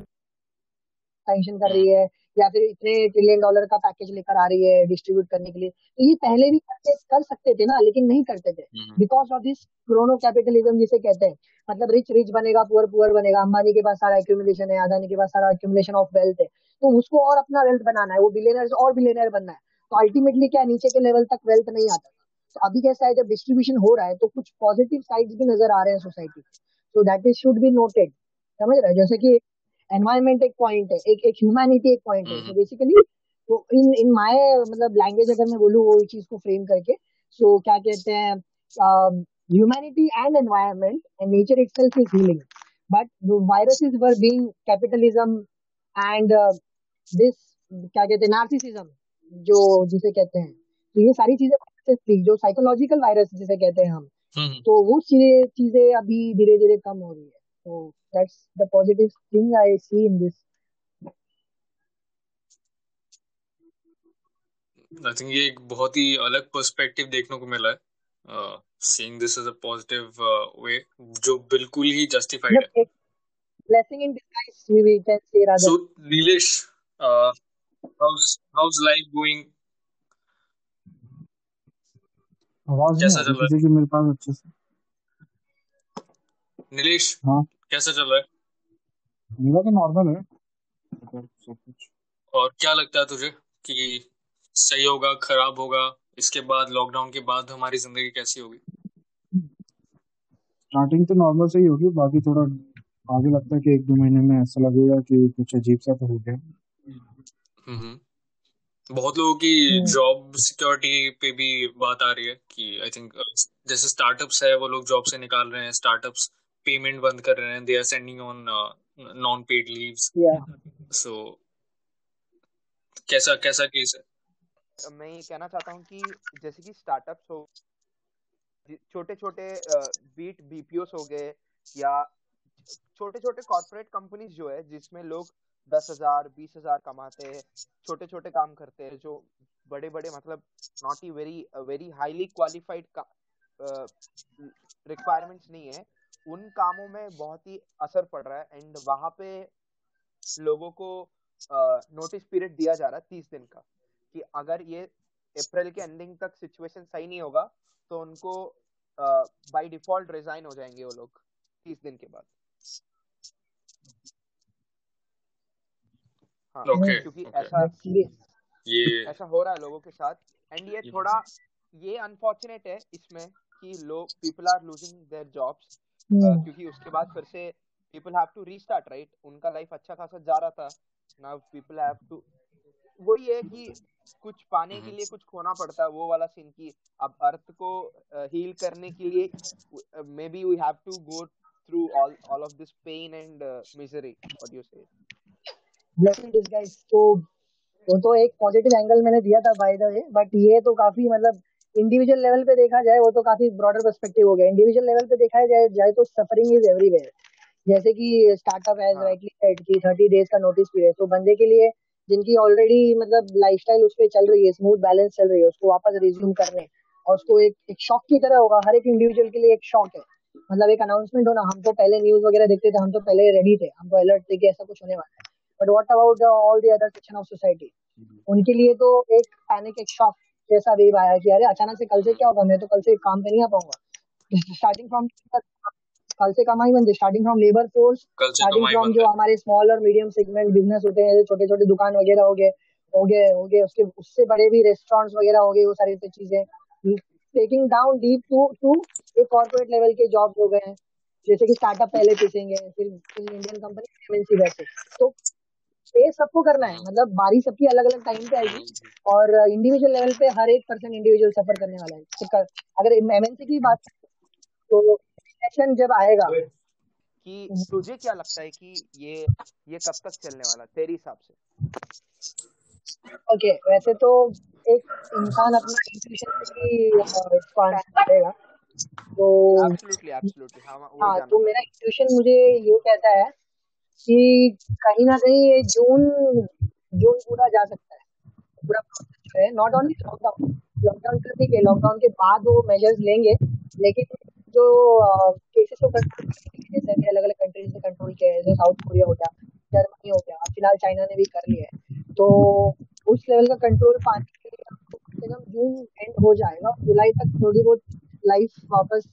S4: सैंक्शन कर रही है या फिर इतने ट्रिलियन डॉलर का पैकेज लेकर आ रही है डिस्ट्रीब्यूट करने के लिए। तो ये पहले भी करते कर सकते थे ना लेकिन नहीं करते थे। Because of this crony capitalism जिसे कहते हैं। मतलब रिच रिच बनेगा पुअर पुअर बनेगा। अंबानी के पास सारा एक्यूमुलेशन है अदानी के पास सारा एक्यूमुलेशन ऑफ़ वेल्थ है। तो उसको और अपना वेल्थ बनाना है वो बिलियनर और बिलियनर बनना है। तो अल्टीमेटली क्या नीचे के लेवल तक वेल्थ नहीं आता। तो अभी कैसा है जब डिस्ट्रीब्यूशन हो रहा है तो कुछ पॉजिटिव साइड्स भी नज़र आ रहे हैं सोसाइटी तो that is should be noted समझ रहे जैसे कि एनवायरमेंट एक पॉइंट है एक एक ह्यूमैनिटी एक पॉइंट है। सो बेसिकली तो इन इन माय मतलब लैंग्वेज अगर मैं बोलूँ वो चीज़ को फ्रेम करके सो so, क्या कहते हैं humanity and environment and nature itself is healing but viruses were being capitalism and uh, this क्या कहते हैं नार्सिसिज्म जो जिसे कहते हैं। तो ये सारी चीज़ें जो साइकोलॉजिकल वायरस जिसे कहते हैं हम
S2: हम्म
S4: तो वो चीज़ें चीज़ें अभी धीरे धीरे कम हो रही है। तो that's the positive thing I see in this
S2: I think ये एक बहुत ही अलग पर्सपेक्टिव देखने को मिला है। Seeing this as a positive way जो बिल्कुल ही जस्टिफाइड है।
S4: मतलब एक blessing in disguise we we can say
S2: so
S4: rather
S2: Nilesh house house life going
S5: आवाज़
S2: कैसा चल
S5: रहा की मेरे पास अच्छे से।
S2: है नीलेश?
S5: हाँ?
S2: कैसा चल रहा है?
S5: मेरा तो नॉर्मल है। सब कुछ।
S2: और क्या लगता है तुझे कि सही होगा खराब होगा? इसके बाद लॉकडाउन के बाद हमारी ज़िंदगी कैसी होगी?
S5: स्टार्टिंग तो नॉर्मल से ही होगी बाकी थोड़ा आगे लगता है कि एक दो महीने में ऐसा लगेगा कि कुछ अजीब सा तो हो गया।
S2: हम्म। बहुत लोगों की
S4: हम्म।
S2: जॉब सिक्योरिटी पे भी बात आ रही है कि आई थिंक जैसे स्टार्टअप्स है वो लोग जॉब से निकाल रहे हैं स्टार्टअप्स पेमेंट बंद कर रहे हैं they are sending on non paid
S4: leaves
S2: so कैसा कैसा केस है?
S3: मैं ये कहना चाहता हूँ कि जैसे कि स्टार्टअप्स हो छोटे छोटे बीट बीपीओस हो गए या छोटे छोटे कॉर्पोरेट कंपनीज़ जो है जिसमें लोग दस हज़ार, बीस हज़ार कमाते हैं छोटे छोटे काम करते हैं, जो बड़े बड़े मतलब not E very very highly qualified requirements नहीं है। उन कामों में बहुत ही असर पड़ रहा है एंड वहाँ पे लोगों को नोटिस पीरियड दिया जा रहा है तीस दिन का कि अगर ये अप्रैल के एंडिंग तक सिचुएशन सही नहीं होगा तो उनको बाय डिफ़ॉल्ट रिजाइन हो जाएँगे वो लोग तीस दिन के बाद।
S2: Okay,
S3: क्योंकि
S2: okay.
S3: ऐसा
S2: ये
S3: ऐसा हो रहा है लोगों के साथ। एंड ये थोड़ा ये अनफॉर्चुनेट है इसमें कि लोग people are losing their
S4: jobs
S3: क्योंकि उसके बाद फिर से people have to restart right उनका लाइफ अच्छा खासा जा रहा था। नाउ पीपल हैव टू वही है कि कुछ पाने के लिए कुछ खोना पड़ता है वो वाला सीन की अब अर्थ को हील करने के लिए maybe we have to go through all all of this pain and misery what you say
S4: blessing this guys तो वो तो एक पॉजिटिव एंगल मैंने दिया था बाय द वे बट ये तो काफ़ी मतलब इंडिविजुअल लेवल पे देखा जाए वो तो काफ़ी ब्रॉडर पर्सपेक्टिव हो गया। इंडिविजुअल लेवल पे देखा जाए जाए तो सफरिंग इज़ एवरीवेयर जैसे कि स्टार्टअप
S3: हाँ।
S4: राइटली सेड कि 30 डेज़ का नोटिस पीरियड तो बंदे के लिए जिनकी ऑलरेडी मतलब लाइफस्टाइल उस पे चल रही है स्मूथ बैलेंस चल रही है उसको वापस रिज्यूम करने और उसको एक एक शॉक की तरह होगा। हर एक इंडिविजुअल के लिए एक शॉक है। मतलब एक अनाउंसमेंट होना हम तो पहले न्यूज़ वगैरह देखते थे हम तो पहले रेडी थे हम तो अलर्ट थे कि ऐसा कुछ होने वाला है। But what about all the other section of society उनके लिए तो एक पैनिक एक शॉक जैसा वेव आया कि अरे अचानक से कल से क्या होगा? मैं तो कल से काम पे नहीं आ पाऊँगा। स्टार्टिंग फ्रॉम कल से कमाई बंद
S2: starting from
S4: labour
S2: force
S4: starting
S2: from
S4: जो हमारे स्मॉल और मीडियम सेगमेंट बिज़नेस होते हैं छोटे छोटे दुकान वगैरह हो गए हो गए हो गए उसके उससे बड़े भी रेस्टोरेंट्स वगैरह हो गए वो सारी सब चीज़ें। Taking down deep to to एक कॉर्पोरेट लेवल के जॉब हो गए हैं। जैसे कि स्टार्टअप पहले पीछेंगे फिर इंडियन कंपनी एमएनसी वैसे। तो ये सबको करना है। मतलब बारी सबकी अलग अलग टाइम पे आएगी और इंडिविजुअल लेवल पे हर एक पर्सन इंडिविजुअल सफ़र करने वाला है। तो अगर एमएनसी की बात तो रिसेशन जब आएगा
S3: कि तुझे क्या लगता है कि ये ये कब तक चलने वाला तेरे हिसाब से।
S4: ओके okay, वैसे तो एक इंसान अपना इंट्यूशन करेगा। तो
S3: एब्सोल्युटली एब्सोल्युटली हाँ
S4: हाँ तो मेरा इंट्यूशन मुझे ये कहता है कि कहीं ना कहीं ये जून जून पूरा जा सकता है। पूरा जो है नॉट ओनली लॉकडाउन लॉकडाउन का ठीक है लॉकडाउन के बाद वो मेजर्स लेंगे, लेकिन जो केसेस को जैसे अभी अलग अलग कंट्रीज़ ने कंट्रोल किया है जैसे साउथ कोरिया हो गया जर्मनी हो गया, फ़िलहाल चाइना ने भी कर लिया है। तो उस लेवल का कंट्रोल पाने के लिए कम से कम जून एंड हो जाएगा जुलाई तक थोड़ी बहुत लाइफ वापस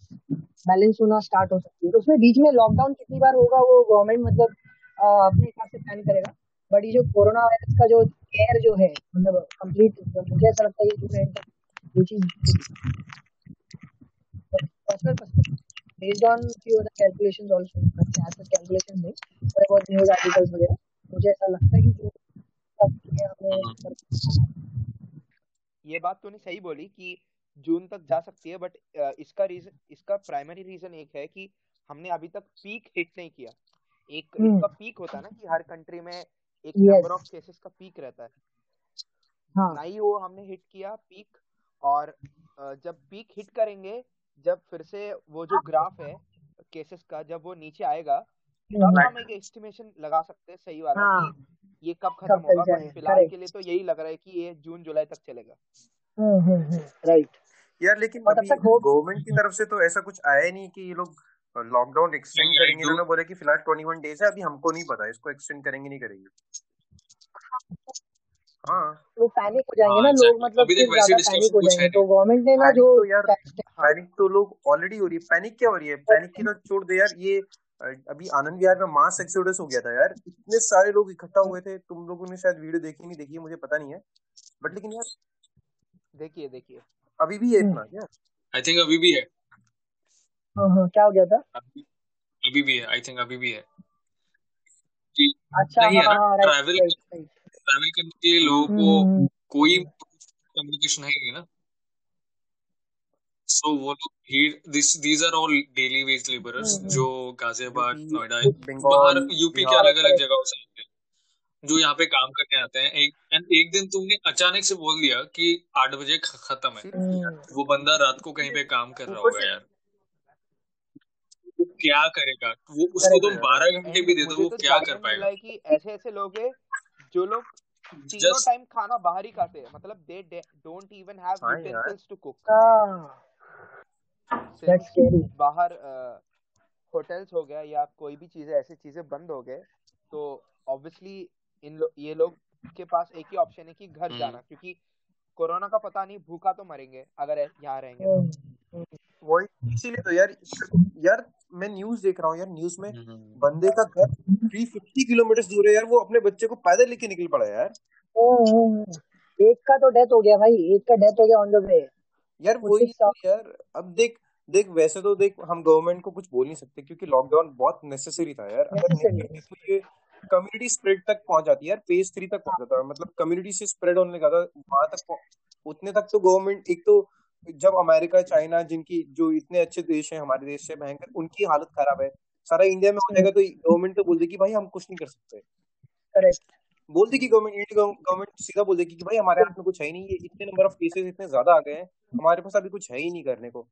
S4: बैलेंस होना स्टार्ट हो सकती है। तो उसमें बीच में लॉकडाउन कितनी बार होगा, वो गवर्नमेंट मतलब अपने हिसाब से प्लान करेगा। बट ये जो कोरोना वायरस का जो केयर जो है मतलब कंप्लीट मुझे ऐसा लगता है तक वो चीज़ personal on few other calculations also अच्छा आज तक calculation नहीं, थोड़े बहुत न्यूज़ आर्टिकल्स वगैरह, मुझे ऐसा लगता है कि जो ये
S3: ये बात तूने सही बोली कि जून तक जा सकती है बट इसका रीजन इसका प्राइमरी रीजन एक है कि हमने अभी तक पीक हिट नहीं किया। एक
S4: हम्म।
S3: इसका पीक होता है ना कि हर कंट्री में एक नंबर ऑफ़ केसेस का पीक रहता है।
S4: हाँ।
S3: ना ही वो हमने हिट किया पीक और जब पीक हिट करेंगे जब फिर से वो जो ग्राफ है केसेस का जब वो नीचे आएगा तब
S4: हम्म,
S3: हम एक एस्टिमेशन लगा सकते हैं सही वाला
S4: हाँ।
S3: ये कब खत्म होगा फ़िलहाल के लिए तो यही लग रहा है कि ये जून जुलाई तक चलेगा।
S4: हम्म हम्म हम्म। राइट
S6: यार लेकिन गवर्नमेंट की तरफ़ से तो ऐसा कुछ आया नहीं कि ये लोग लॉकडाउन एक्सटेंड करेंगे
S2: जो-
S6: इन्होंने बोले कि फ़िलहाल 21 डेज़ है अभी हमको नहीं पता इसको एक्सटेंड करेंगे नहीं करेंगे। हाँ।
S4: वो पैनिक हो जाएँगे
S2: हाँ,
S4: ना लोग मतलब
S2: अभी वैसे
S4: पैनिक हो जाएँगे तो गवर्नमेंट ने ना जो
S6: तो यार पैनिक तो लोग ऑलरेडी हो रही है। पैनिक क्या हो रही है? पैनिक की तो छोड़ दे यार ये अभी आनंद विहार में मास एक्सोडस हो गया था यार। इतने सारे लोग इकट्ठा हुए थे तुम लोगों ने शायद वीडियो देखी नहीं देखी मुझे पता नहीं है। बट लेकिन यार
S3: देखिए देखिए।
S6: अभी भी है
S4: हम्म।
S6: इतना क्या?
S2: आई थिंक अभी भी है।
S4: हाँ हाँ क्या हो गया था?
S2: अभी अभी भी है आई थिंक अभी भी है।
S4: अच्छा
S2: नहीं हाँ
S4: हाँ right
S2: travel
S4: right right
S2: travel करने के लिए लोगों
S4: हम्म
S2: को
S4: हम्म, हम्म।
S2: कोई कम्युनिकेशन है ही नहीं ना। सो वो लोग this these are all daily wage labourers जो गाजियाबाद
S6: यूपी
S2: नोएडा बाहर यूपी के अलग अलग जगहों से आते हैं जो यहाँ पे काम करने आते हैं। एक एंड एक दिन तुमने अचानक से बोल दिया कि आठ बजे खत्म है।
S4: हम्म,
S2: वो बंदा रात को कहीं पे काम कर रहा होगा यार। वो क्या करेगा? वो उसको तुम बारह घंटे भी दे दो वो
S3: तो
S2: क्या कर पाएगा?
S3: कि ऐसे ऐसे लोग हैं जो लोग तीनों टाइम खाना बाहर ही खाते हैं। मतलब they don't even
S4: have utensils
S3: to
S4: cook
S3: बाहर होटल्स हो गया या कोई भी चीज़ें ऐसी चीज़ें बंद हो गए तो ऑब्वियसली इन लो, ये लोग के पास एक ही ऑप्शन है कि घर
S2: हम्म।
S3: जाना क्योंकि कोरोना का पता नहीं भूखा तो मरेंगे अगर यहाँ रहेंगे तो।
S4: हम्म,
S6: वही इसीलिए तो यार यार मैं न्यूज़ देख रहा हूँ यार न्यूज़ में
S2: हम्म।
S6: बंदे का घर 350 किलोमीटर दूर है यार वो अपने बच्चे को पैदल लेके निकल पड़ा है यार।
S4: हम्म, हम्म, एक का तो डेथ हो गया भाई एक का डेथ हो गया ऑन द वे
S6: यार वही तो यार अब देख देख वैसे तो देख हम गवर्नमेंट को कुछ बोल नहीं सकते क्योंकि लॉकडाउन बहुत नेसेसरी था यार। तो ये कम्युनिटी स्प्रेड तक पहुँच जाती है यार फ़ेज़ थ्री तक पहुँच जाता है। मतलब कम्युनिटी से स्प्रेड होने लगा था वहाँ तक उतने तक तो गवर्नमेंट एक तो जब अमेरिका चाइना जिनकी जो इतने अच्छे देश हैं हमारे देश से भयंकर उनकी हालत खराब है। सारा इंडिया में हो जाएगा तो गवर्नमेंट तो बोल देगी भाई हम कुछ नहीं कर सकते।
S4: करेक्ट
S6: बोल देगी गवर्नमेंट गवर्नमेंट सीधा बोल देगी कि भाई हमारे हाथ में कुछ है ही नहीं ये इतने नंबर ऑफ़ केसेस इतने ज़्यादा आ गए हैं हमारे पास अभी कुछ है ही नहीं करने को।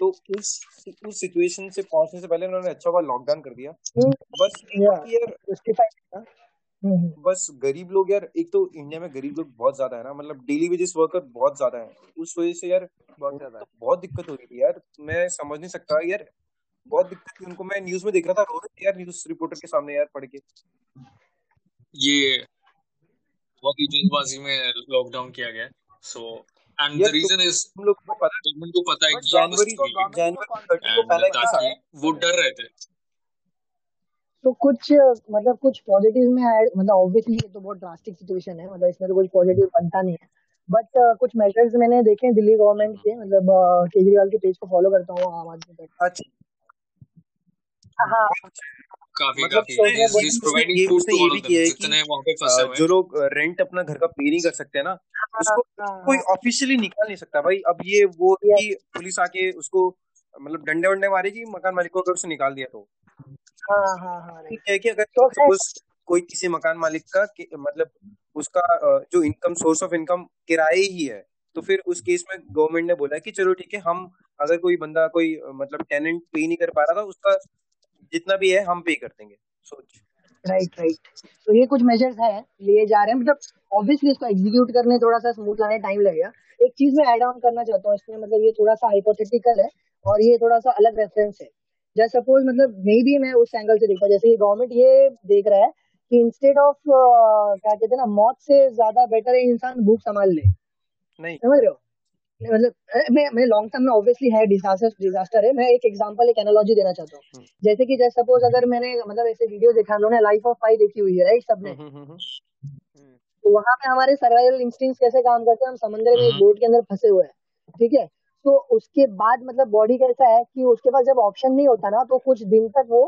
S6: तो उस उस सिचुएशन से पहुँचने से पहले उन्होंने अच्छा हुआ लॉकडाउन कर दिया। बस
S4: या
S6: बात यार बस गरीब लोग यार एक तो इंडिया में गरीब लोग बहुत ज़्यादा है ना मतलब डेली वेजेस वर्कर बहुत ज़्यादा है। उस वजह से यार
S3: बहुत ज़्यादा
S6: तो बहुत दिक्कत हो रही थी यार। मैं समझ नहीं सकता यार बहुत दिक्कत थी उनको। मैं न्यूज़ में देख रहा था रो रहे थे यार न्यूज़ रिपोर्टर के सामने यार पढ़ के।
S2: ये बहुत ही जल्दबाजी में लॉकडाउन किया गया so
S6: and the
S2: reason is
S6: तुम लोग को पता है
S2: गवर्नमेंट को पता है कि
S6: जनवरी
S3: को गवर्नमेंट को
S6: जनवरी को पहला
S2: वो डर रहे थे।
S4: तो कुछ मतलब कुछ पॉजिटिव में ऐड मतलब ऑब्वियसली ये तो बहुत ड्रास्टिक सिचुएशन है मतलब इसमें तो कुछ पॉजिटिव बनता नहीं है। बट uh, कुछ मेजर्स मैंने देखे दिल्ली गवर्नमेंट के मतलब uh, केजरीवाल के पेज को फॉलो करता हूँ आम आदमी पार्टी
S6: अच्छा।
S4: हाँ।
S2: काफ़ी
S6: मतलब
S2: काफ़ी।
S6: जो लोग रेंट अपना घर का पे नहीं कर सकते ना
S4: हाँ
S6: उसको
S4: हाँ।
S6: कोई ऑफिशियली निकाल नहीं सकता भाई। अब ये वो कि पुलिस आके उसको मतलब डंडे वंडे मारेगी मकान मालिक को अगर उसे निकाल दिया तो।
S4: हाँ हाँ हाँ
S6: ठीक है कि अगर
S4: तो
S6: कोई किसी मकान मालिक का मतलब उसका जो इनकम सोर्स ऑफ़ इनकम किराए ही है तो फिर उस केस में गवर्नमेंट ने बोला कि चलो ठीक है हम अगर कोई बंदा कोई मतलब टेनेंट पे नहीं कर पा रहा था उसका जितना भी है हम पे कर देंगे सोच।
S4: राइट राइट तो ये कुछ मेजर्स है लिए जा रहे हैं। मतलब ऑब्वियसली इसको एग्जीक्यूट करने थोड़ा सा स्मूथ लाने टाइम लगेगा। एक चीज़ मैं ऐड ऑन करना चाहता हूँ इसमें मतलब ये थोड़ा सा हाइपोथेटिकल है और ये थोड़ा सा अलग रेफरेंस है। जैसे सपोज़ मतलब मे भी मैं उस एंगल से देखता जैसे गवर्नमेंट ये देख रहा है कि इंस्टेड ऑफ़ क्या कहते हैं ना मौत से ज़्यादा बेटर है इंसान भूख संभाल ले।
S6: नहीं।
S4: समझ रहे हो? मतलब मैं मैं लॉन्ग टर्म में ऑब्वियसली है डिजास्टर डिजास्टर है। मैं एक एग्जांपल एक एनालॉजी देना चाहता हूँ।
S6: हम्म,
S4: जैसे कि जैसे सपोज़ अगर मैंने मतलब ऐसे वीडियो देखा लोगों लाइफ ऑफ़ पाई देखी हुई है राइट सबने?
S6: हम्म, हम्म,
S4: तो वहाँ पे हमारे सर्वाइवल इंस्टिंक्ट कैसे काम करते हैं? हम समुद्र में एक बोट के अंदर फंसे हुए हैं ठीक है? तो उसके बाद मतलब बॉडी कैसा है कि उसके पास जब ऑप्शन नहीं होता ना तो कुछ दिन तक वो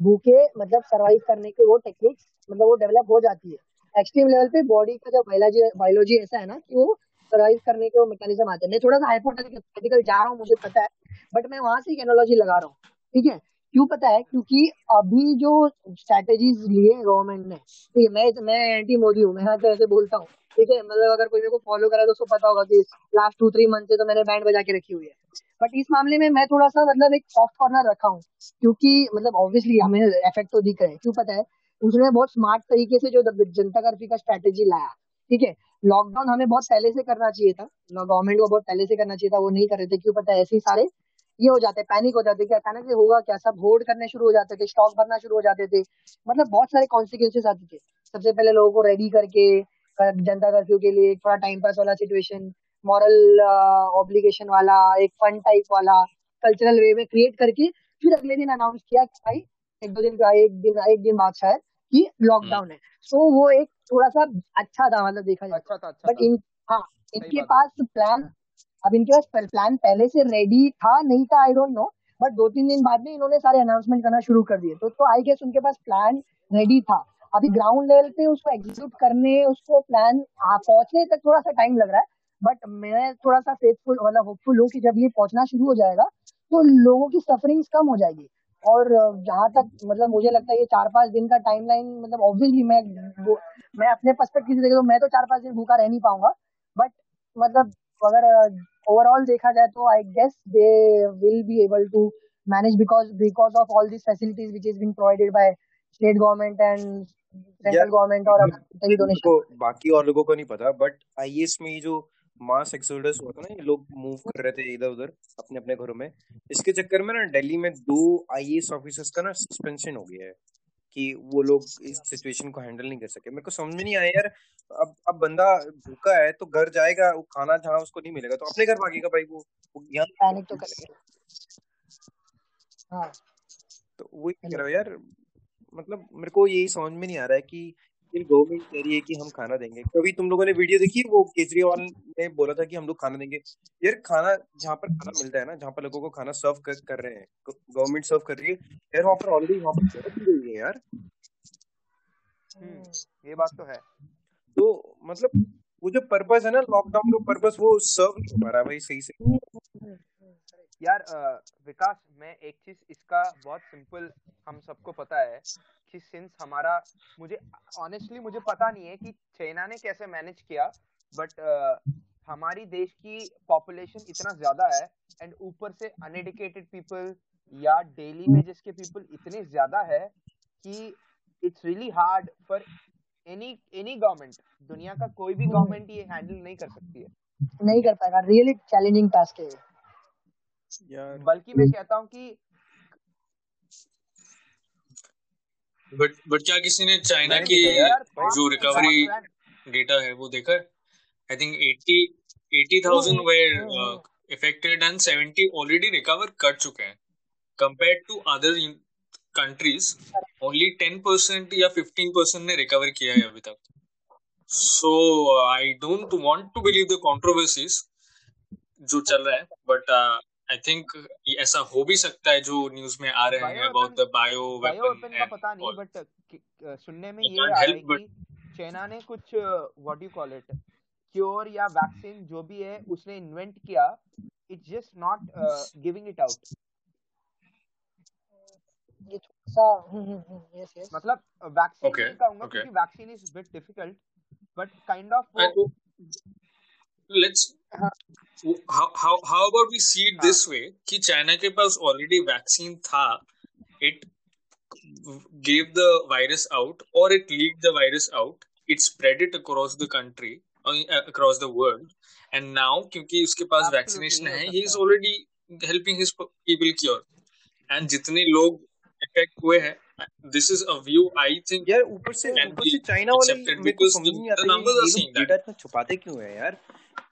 S4: भूखे मतलब सरवाइव करने के वो टेक्निक्स मतलब वो डेवलप हो जाती है। एक्सट्रीम लेवल पे बॉडी का जो बायोलॉजी बायोलॉजी ऐसा है ना कि वो सर्वाइव करने के वो मैकेनिज्म आते हैं। मैं थोड़ा सा हाइपोथेटिकल जा रहा हूँ, मुझे पता है बट मैं वहाँ से एक एनोलॉजी लगा रहा हूँ, ठीक है? क्यों पता है? क्योंकि अभी जो स्ट्रैटेजीज लिए गवर्नमेंट ने, ठीक है? मैं मैं एंटी मोदी हूँ, मैं तो ऐसे बोलता हूँ। ठीक है मतलब अगर कोई मेरे को फॉलो करा तो उसको पता होगा कि लास्ट टू थ्री मंथ से तो मैंने बैंड बजा के रखी हुई है। बट इस मामले में मैं थोड़ा सा मतलब एक सॉफ्ट कॉर्नर रखा हूँ, क्योंकि मतलब ऑब्वियसली हमें इफ़ेक्ट तो दिख रहे हैं। क्यों पता है? उसने बहुत स्मार्ट तरीके से जो जनता कर्फ्यू का स्ट्रेटेजी लाया, ठीक है? लॉकडाउन हमें बहुत पहले से करना चाहिए था। गवर्नमेंट को बहुत पहले से करना चाहिए था, वो नहीं कर रहे थे। क्यों पता है? ऐसे ही सारे ये हो जाते पैनिक हो जाते कि अचानक होगा क्या? सब होल्ड करने शुरू हो जाते थे स्टॉक भरना शुरू हो जाते थे। मतलब बहुत सारे कॉन्सिक्वेंसेस आते थे। सबसे पहले लोगों को रेडी करके कर- जनता कर्फ्यू के लिए थोड़ा टाइम पास वाला सिचुएशन मॉरल ऑब्लिगेशन वाला एक फन टाइप वाला कल्चरल वे में क्रिएट करके फिर अगले दिन अनाउंस किया कि भाई एक दो दिन का एक दिन एक दिन बाद शायद कि
S2: हम्म
S4: लॉकडाउन है। सो so, वो एक थोड़ा सा अच्छा था मतलब देखा जाए
S3: अच्छा था अच्छा
S4: बट इन हाँ इनके पास प्लान अब इनके पास प्लान पहले से रेडी था नहीं था आई डोंट नो बट दो तीन दिन बाद में इन्होंने सारे अनाउंसमेंट करना शुरू कर दिए। तो तो आई गेस उनके पास प्लान रेडी था। अभी ग्राउंड लेवल पे उसको एग्जीक्यूट करने, उसको प्लान पहुँचने तक थोड़ा सा टाइम लग रहा है बट मैं थोड़ा सा फेथफुल मतलब होपफुल हूँ कि जब ये पहुँचना शुरू हो जाएगा तो लोगों की सफरिंग्स कम हो जाएगी। और जहाँ तक मतलब मुझे लगता है ये चार पाँच दिन का टाइमलाइन मतलब ऑब्वियसली मैं मैं अपने पर्सपेक्टिव से देखा मैं तो चार पाँच दिन भूखा रह नहीं पाऊँगा बट मतलब अगर ओवरऑल देखा जाए तो I guess they will be able to manage because because of all this facilities which is being provided by state government and central government और
S6: डोनेशन बाकी और लोगों को नहीं पता बट आईएएस में जो मास एक्सोडस हुआ था ना ये लोग मूव कर रहे थे इधर उधर अपने अपने घरों में इसके चक्कर में ना दिल्ली में दो आईएएस ऑफिसर्स का ना सस्पेंशन हो गया है कि वो लोग इस सिचुएशन को हैंडल नहीं कर सके। मेरे को समझ में नहीं आया यार अब अब बंदा भूखा है तो घर जाएगा वो खाना जहाँ उसको नहीं मिलेगा तो अपने घर भागेगा भाई वो, वो यहाँ पैनिक तो करेगा। हाँ। तो वही कह रहा हूँ यार मतलब मेरे को यही समझ में नहीं आ रहा है कि गवर्नमेंट कह रही है कि हम खाना देंगे। कभी तुम लोगों ने वीडियो देखी? वो केजरीवाल ने बोला था कि हम लोग खाना देंगे। यार खाना जहाँ पर खाना मिलता है ना जहाँ पर लोगों को खाना सर्व कर, कर रहे हैं गवर्नमेंट सर्व कर रही है यार वहाँ पर ऑलरेडी वहाँ पर ज़रूरत रही है यार।
S3: हम्म, ये बात तो है।
S6: तो मतलब वो जो पर्पस है ना लॉकडाउन का पर्पस वो सर्व नहीं हो पा रहा है भाई सही से।
S3: यार विकास, मैं एक चीज़ इसका बहुत सिंपल हम सबको पता है कि सिंस हमारा, मुझे ऑनेस्टली मुझे पता नहीं है कि चाइना ने कैसे मैनेज किया बट हमारी देश की पॉपुलेशन इतना ज़्यादा है एंड ऊपर से अनएडुकेटेड पीपल या डेली में के पीपल इतने ज़्यादा है कि it's really hard for any any government दुनिया का कोई भी गवर्नमेंट ये हैंडल नहीं कर सकती है।
S4: नहीं कर पाएगा। रियली चैलेंजिंग टास्क है
S3: बल्कि मैं कहता हूँ कि
S2: बट बट क्या किसी ने चाइना की जो रिकवरी डेटा है वो देखा I think eighty eighty thousand were affected and seventy already recover कर चुके हैं। Compare to other countries only ten percent या फिफ्टीन परसेंट ने रिकवर किया है अभी तक। So I don't want to believe the controversies जो चल रहा है बट आई थिंक ऐसा हो भी सकता है जो न्यूज़ में आ रहे हैं अबाउट द बायो वेपन
S3: का पता नहीं बट सुनने में ये आ रहा है कि चाइना ने कुछ what you call it cure या वैक्सीन जो भी है उसने इन्वेंट किया it's just not giving it out मतलब वैक्सीन okay, नहीं कहूँगा okay. क्योंकि
S2: vaccine is bit difficult but kind of let's China हाँ। के पास ऑलरेडी वैक्सीन था it gave the virus out और it leak the virus out it spread it across the country across the world and now क्योंकि उसके पास वैक्सीनेशन है ही is already helping his people cure and जितने लोग अफेक्ट हुए हैं this is a view I think
S6: यार ऊपर से ऊपर से चाइना वाले because the numbers are seeing that छुपाते क्यों है यार?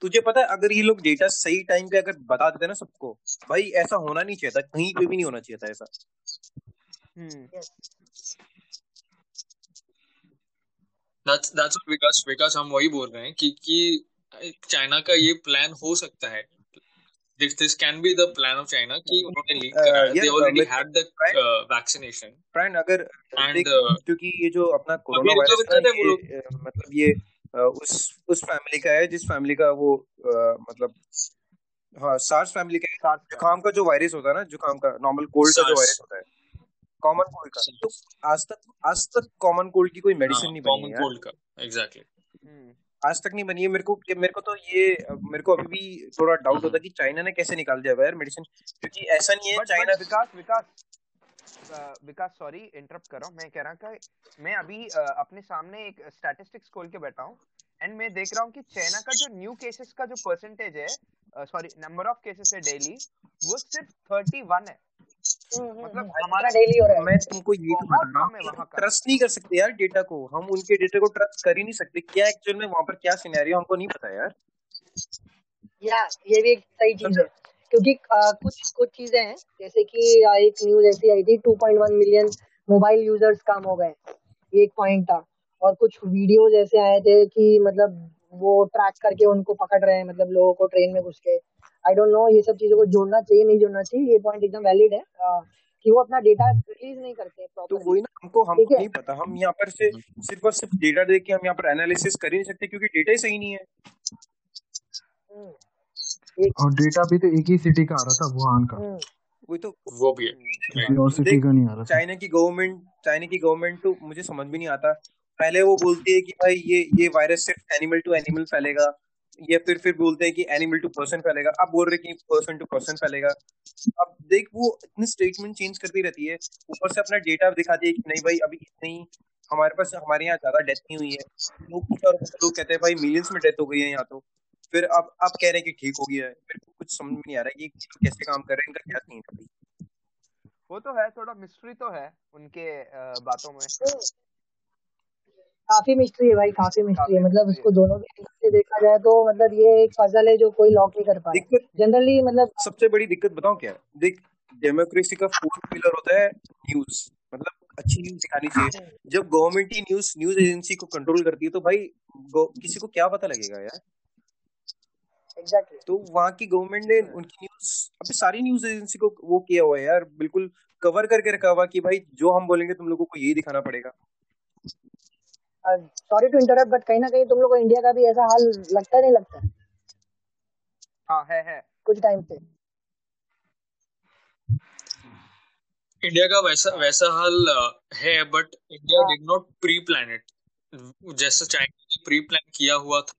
S6: तुझे पता है अगर ये लोग डेटा सही टाइम पे अगर बता देते ना सबको भाई ऐसा होना नहीं चाहिए था कहीं पे भी नहीं होना चाहिए था ऐसा।
S2: that's that's what विकास विकास हम वही बोल रहे हैं कि कि चाइना का ये प्लान हो सकता है। This this can be the plan of China कि उन्होंने लीक करा। है they already had the uh, vaccination
S6: Brian अगर and क्योंकि ये जो अपना कोरोना वायरस है मतलब ये उस उस फैमिली का है जिस फैमिली का वो मतलब हाँ सार्स फैमिली का जुकाम का जो वायरस होता है ना जुकाम का नॉर्मल कोल्ड का जो वायरस होता है कॉमन कोल्ड का। तो आज तक आज तक कॉमन कोल्ड की कोई मेडिसिन हाँ, नहीं बनी है कोल्ड का
S2: एग्जैक्टली
S6: हम्म। आज तक नहीं बनी है। मेरे को मेरे को तो ये मेरे को अभी भी थोड़ा डाउट होता है कि चाइना ने कैसे निकाल दिया यार मेडिसिन क्योंकि ऐसा नहीं है China
S3: Vikas Vikas Vikas sorry interrupt कर रहा हूँ। मैं कह रहा कि मैं अभी अपने सामने एक स्टैटिस्टिक्स खोल के बैठा हूँ एंड मैं देख रहा हूँ कि चाइना का जो न्यू केसेस का जो परसेंटेज है सॉरी नंबर ऑफ़ केसेस है डेली वो सिर्फ़ थर्टी वन है।
S6: हम्म, हम्म, मतलब हम्म। हमारा डेली हो रहा है। मैं तुमको ये तो बता रहा हूँ ट्रस्ट नहीं कर सकते यार डेटा को। हम उनके डेटा को ट्रस्ट कर ही नहीं सकते। क्या एक्चुअल में वहाँ पर क्या सिनेरियो हमको नहीं पता यार।
S4: या ये भी एक सही चीज़ है। क्योंकि आ, कुछ कुछ चीज़ें हैं जैसे कि एक न्यूज़ ऐसी आई थी 2.1 मिलियन मोबाइल यूज़र्स कम हो गए एक पॉइंट था। और कुछ वीडियोज़ ऐसे आए थे कि मतलब वो ट्रैक करके उनको पकड़ रहे हैं मतलब लोगों को ट्रेन में घुस के। आई डोंट नो ये सब चीज़ों को जोड़ना चाहिए नहीं जोड़ना चाहिए ये पॉइंट एकदम वैलिड है आ, कि वो अपना डेटा रिलीज़ नहीं करते
S6: तो वही ना हमको हमको नहीं पता हम यहाँ पर से सिर्फ़ और सिर्फ़ डेटा देख के हम यहाँ पर एनालिसिस कर ही नहीं सकते क्योंकि डेटा ही सही नहीं है।
S4: हम्म,
S5: और डेटा भी तो एक ही सिटी का आ रहा था वुहान का।
S4: हम्म,
S6: वही तो
S2: वो भी है।
S5: और सिटी का नहीं आ रहा
S6: चाइना की गवर्नमेंट चाइना की गवर्नमेंट तो मुझे समझ भी नहीं आता। पहले वो बोलती है कि भाई ये ये वायरस सिर्फ़ एनिमल टू एनिमल फैलेगा। या फिर फिर बोलते हैं कि एनिमल टू पर्सन फैलेगा। अब बोल रहे कि पर्सन टू पर्सन फैलेगा। अब देख वो इतनी स्टेटमेंट चेंज करती रहती है। ऊपर से अपना डेटा दिखाती है कि नहीं भाई अभी इतनी हमारे पास हमारे यहाँ ज़्यादा डेथ नहीं हुई है। लोग कुछ और लोग कहते हैं भाई मिलियंस में डेथ हो गई है यहाँ तो। फिर अब अब कह रहे हैं कि ठीक हो गया है। मेरे को कुछ समझ में नहीं आ रहा है कि कैसे काम कर रहे हैं इनका क्या सीन है अभी?
S3: वो तो है थोड़ा मिस्ट्री तो है उनके बातों में।
S4: काफ़ी मिस्ट्री है भाई काफ़ी मिस्ट्री है। मतलब उसको दोनों भी एंगल से देखा जाए तो मतलब ये एक पजल है जो कोई लॉक नहीं कर पा रहा
S6: दिक्कत
S4: जनरली मतलब
S6: सबसे बड़ी दिक्कत बताऊँ क्या? देख डेमोक्रेसी का फोर्थ पिलर होता है न्यूज़ मतलब अच्छी न्यूज़ दिखानी चाहिए।
S4: हम्म,
S6: जब गवर्नमेंट ही न्यूज़ न्यूज़ एजेंसी को कंट्रोल करती है तो भाई किसी को क्या पता लगेगा यार?
S4: एग्जैक्टली
S6: तो वहाँ की गवर्नमेंट ने उनकी न्यूज़ अबे सारी न्यूज़ एजेंसी को वो किया हुआ है यार बिल्कुल कवर करके रखा हुआ कि भाई जो हम बोलेंगे तुम लोगों को यही दिखाना पड़ेगा।
S4: सॉरी टू इंटरप्ट बट कहीं ना कहीं तुम लोग को इंडिया का भी ऐसा हाल लगता नहीं लगता? है
S3: हाँ है।
S4: कुछ टाइम से
S2: इंडिया का वैसा वैसा हाल है but
S4: India
S2: did not pre plan it जैसे चाइना ने प्री प्लान किया हुआ था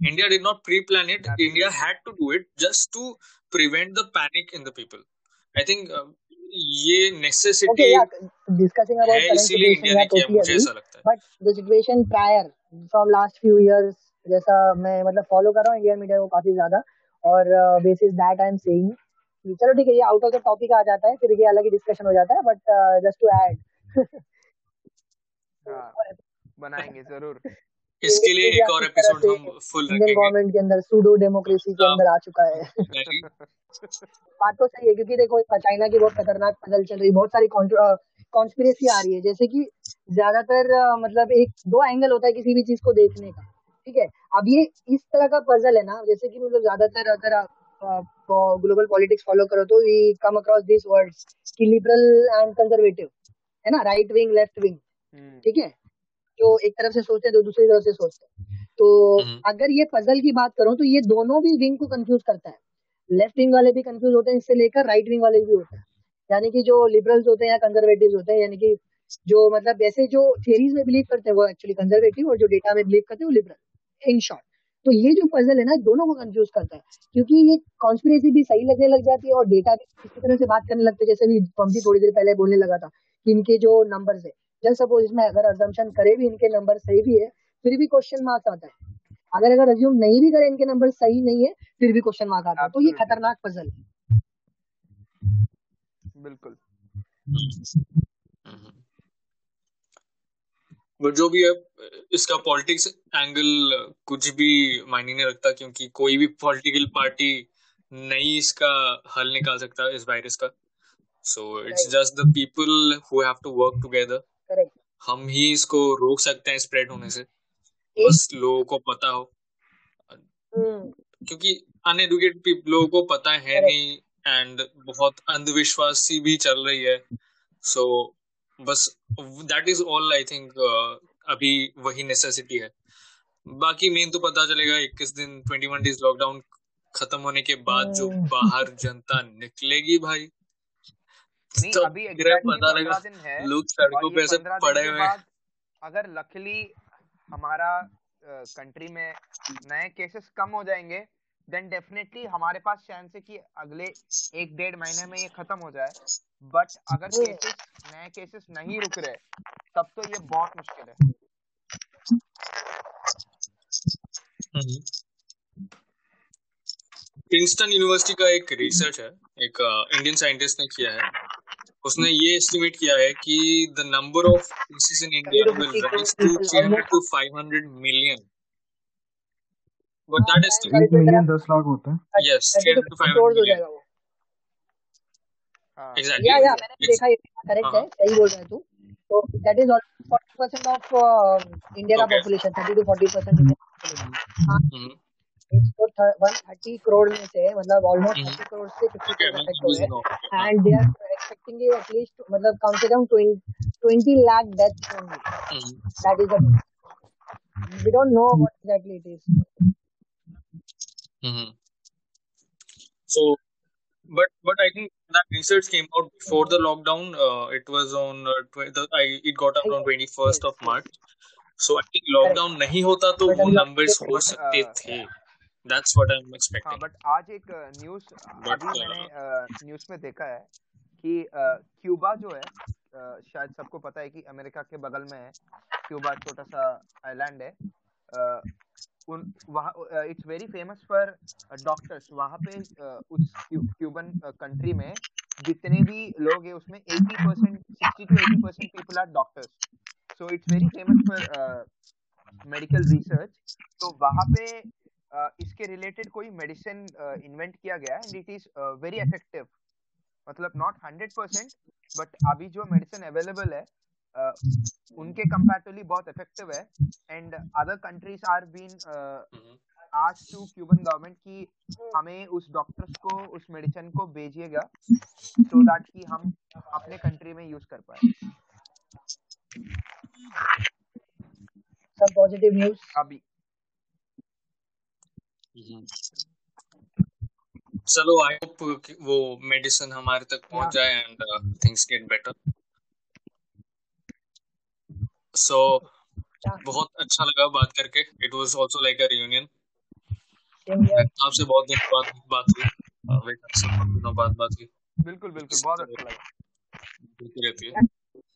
S2: India did not pre plan it India
S3: absolutely
S2: had to do it just to prevent the panic in the people I think ये
S4: ओके
S2: नेसेसिटी
S4: या डिस्कसिंग
S2: है
S4: अबाउट करंट
S2: इसीलिए
S4: सिचुएशन
S2: इंडिया
S4: या
S2: ने किया
S4: टोटली
S2: मुझे
S4: अग्री
S2: ऐसा लगता है।
S4: But the situation prior from last few years जैसा मैं मतलब फॉलो कर रहा हूँ इंडियन मीडिया को काफ़ी ज़्यादा और basis that I am saying चलो ठीक है ये आउट ऑफ़ द टॉपिक आ जाता है फिर ये अलग ही डिस्कशन हो जाता है बट जस्ट टू ऐड
S3: हाँ बनाएँगे ज़रूर। [LAUGHS]
S2: इसके लिए एक और एपिसोड हम फुल
S4: इंडियन
S2: रखेंगे।
S4: गवर्नमेंट के अंदर सूडो डेमोक्रेसी के
S2: हाँ।
S4: अंदर आ चुका है। [LAUGHS] बात तो सही है क्योंकि देखो चाइना की बहुत खतरनाक पजल चल रही है बहुत सारी कॉन्स्पिरेसी आ रही है। जैसे कि ज़्यादातर मतलब एक दो एंगल होता है किसी भी चीज़ को देखने का। ठीक है? अब ये इस तरह का पजल है ना जैसे कि मतलब ज़्यादातर अगर आप ग्लोबल पॉलिटिक्स फॉलो करो तो we come across this words कि लिबरल एंड कंजर्वेटिव है ना? राइट विंग लेफ़्ट विंग ठीक है? जो एक तरफ़ से सोचते हैं तो दूसरी तरफ़ से सोचते हैं। तो
S2: हम्म,
S4: अगर ये पजल की बात करूँ तो ये दोनों भी विंग को कंफ्यूज करता है। लेफ़्ट विंग वाले भी कंफ्यूज होते हैं इससे लेकर राइट विंग वाले भी होते हैं। यानी कि जो लिबरल्स होते हैं या कंजर्वेटिव होते हैं यानी कि जो मतलब ऐसे जो थियरीज में बिलीव करते हैं वो एक्चुअली कंजर्वेटिव और जो डेटा में बिलीव करते हैं वो लिबरल इन शॉर्ट तो ये जो पजल है ना दोनों को कंफ्यूज करता है। क्योंकि ये कॉन्स्पिरेसी भी सही लगने लग जाती है और डेटा भी इसी तरह से बात करने लगते हैं जैसे भी पंपी थोड़ी देर पहले बोलने लगा था कि इनके जो नंबर्स है जस्ट सपोज़ इसमें अगर अजम्पशन करे भी इनके नंबर सही भी है फिर भी क्वेश्चन मार्क्स आता है। अगर अगर अज्यूम नहीं भी करे इनके नंबर सही नहीं है फिर भी क्वेश्चन मार्क आता है। तो ये खतरनाक पजल है।
S3: बिल्कुल।
S2: बट जो भी है इसका पॉलिटिक्स एंगल कुछ भी मायने नहीं रखता क्योंकि कोई भी पॉलिटिकल पार्टी नहीं इसका हल निकाल सकता इस वायरस का। So
S4: it's
S2: just the people who have to work together
S4: correct
S2: हम ही इसको रोक सकते हैं स्प्रेड होने से। बस लोगों को पता हो।
S4: हम्म।
S2: क्योंकि अनएडुकेटेड लोगों को पता है नहीं एंड बहुत अंधविश्वासी भी चल रही है। सो so, बस that is all I think अभी वही नेसेसिटी है। बाकी मेन तो पता चलेगा 21 दिन 21 डेज़ लॉकडाउन खत्म होने के बाद जो
S4: हम्म।
S2: बाहर जनता निकलेगी भाई।
S3: नहीं
S2: तो
S3: अभी
S2: पता लगा
S3: दिन है
S2: लोग सड़कों पे ऐसे पड़े हुए
S3: अगर लकली हमारा कंट्री में नए केसेस कम हो जाएँगे देन डेफिनेटली हमारे पास चांस है कि अगले एक डेढ़ महीने में ये खत्म हो जाए। बट अगर
S4: हम्म
S3: केसेस नए केसेस नहीं रुक रहे तब तो ये बहुत मुश्किल है।
S2: हम्म। प्रिंसटन यूनिवर्सिटी का एक रिसर्च है एक इंडियन साइंटिस्ट ने किया है। उसने ये एस्टिमेट किया है कि
S4: the
S2: number
S4: of
S2: cases
S4: in
S2: India
S4: will
S2: rise
S4: to
S2: 300 to 500
S4: million
S2: but
S4: that
S5: to million
S4: interrupt
S5: दस लाख होते हैं।
S2: यस 300 टू 500
S4: हो
S2: मिलियन
S4: जाएगा वो।
S3: हाँ।
S4: या
S2: एग्जैक्टली
S4: या मैंने देखा ये करेक्ट
S2: हाँ
S4: है सही बोल रहा है तू। तो that is almost forty percent of India का population thirty to forty percent India का पॉपुलेशन हाँ। तो वन थर्टी करोड़ में से मतलब ऑलमोस्ट
S2: Mhm.
S4: थर्टी करोड़ से फिफ्टी
S2: Okay,
S4: करोड़
S2: मैं
S4: अफेक्ट हो
S2: हाँ.
S4: And they are expecting at least मतलब कम से कम twenty lakh
S2: Mhm.
S4: That is the we don't know what exactly it is
S2: Mhm. So, but but I think that research came out before the lockdown. Uh, it was on uh, tw- the, I, it got out on twenty first
S4: yes
S2: of March. So I think lockdown नहीं होता तो
S4: बट
S2: वो numbers हो
S3: बट
S2: सकते थे. That's what I'm expecting
S3: हाँ
S2: expecting.
S3: बट आज एक न्यूज़
S2: But
S3: अभी
S2: uh,
S3: मैंने न्यूज़ में देखा है कि क्यूबा जो है शायद सबको पता है कि अमेरिका के बगल में है, क्यूबा छोटा सा आइलैंड है। उन, वहाँ it's very famous for doctors वहाँ पे उस क्यूबन कंट्री में जितने भी लोग हैं, उसमें 80 percent sixty to 80 percent people are doctors so it's very famous for medical research तो वहाँ पे इसके रिलेटेड कोई मेडिसिन इन्वेंट किया गया and it is very effective मतलब नॉट हंड्रेड परसेंट बट अभी जो मेडिसिन अवेलेबल है अ, उनके कंपैरेटिवली बहुत इफ़ेक्टिव है and other countries are
S2: been.
S3: आज टू क्यूबन गवर्नमेंट की हमें उस डॉक्टर्स को उस मेडिसिन को भेजिएगा सो दैट कि हम अपने कंट्री में यूज़ कर पाए
S4: some positive news
S3: अभी
S2: Mhm. चलो आई होप वो मेडिसिन हमारे तक पहुँच जाए and things get better
S4: so
S2: बहुत अच्छा लगा बात करके. It was also like
S4: a reunion
S2: आपसे बहुत दिन बाद बात हुई. अ, विकास से बहुत दिनों बाद बात हुई.
S3: बिल्कुल बिल्कुल. बहुत अच्छा लगा.
S2: होती रहती है.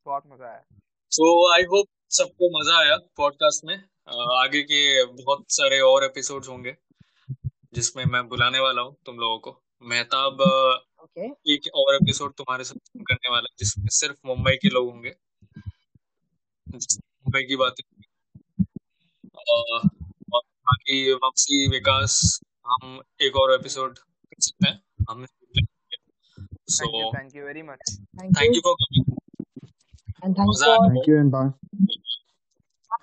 S3: बहुत मज़ा आया.
S2: सो आई होप सबको मज़ा आया पॉडकास्ट में. आगे के बहुत सारे और एपिसोड्स होंगे. जिसमें मैं बुलाने वाला हूँ तुम लोगों को। मेहताब
S4: okay
S2: एक और एपिसोड तुम्हारे साथ करने वाला है जिसमें सिर्फ़ मुंबई के लोग होंगे। मुंबई की बातें और बाकी वापसी विकास हम एक और एपिसोड कर सकते हैं। हमने
S3: so thank you very much
S4: thank
S2: thank
S4: you
S2: you for
S4: and
S2: मज़ा
S4: for
S2: आया
S5: thank you and bye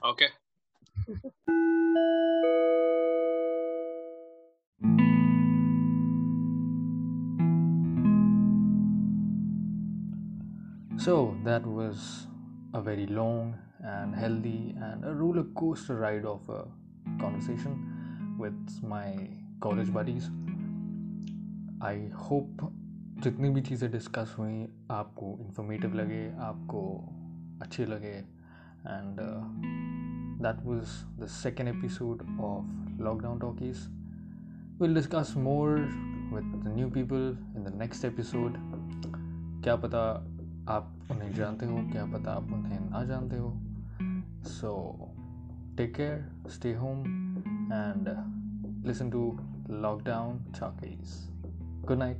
S2: okay
S1: So that was a very long and healthy and a roller coaster ride of a conversation with my college buddies. I hope जितनी भी चीज़ें डिस्कस हुई आपको इन्फॉर्मेटिव लगे आपको अच्छे लगे and that was the second episode of lockdown talkies we'll discuss more with the new people in the next क्या पता आप उन्हें जानते हो, क्या पता आप उन्हें ना जानते हो। So take care stay home and listen to lockdown talkies good night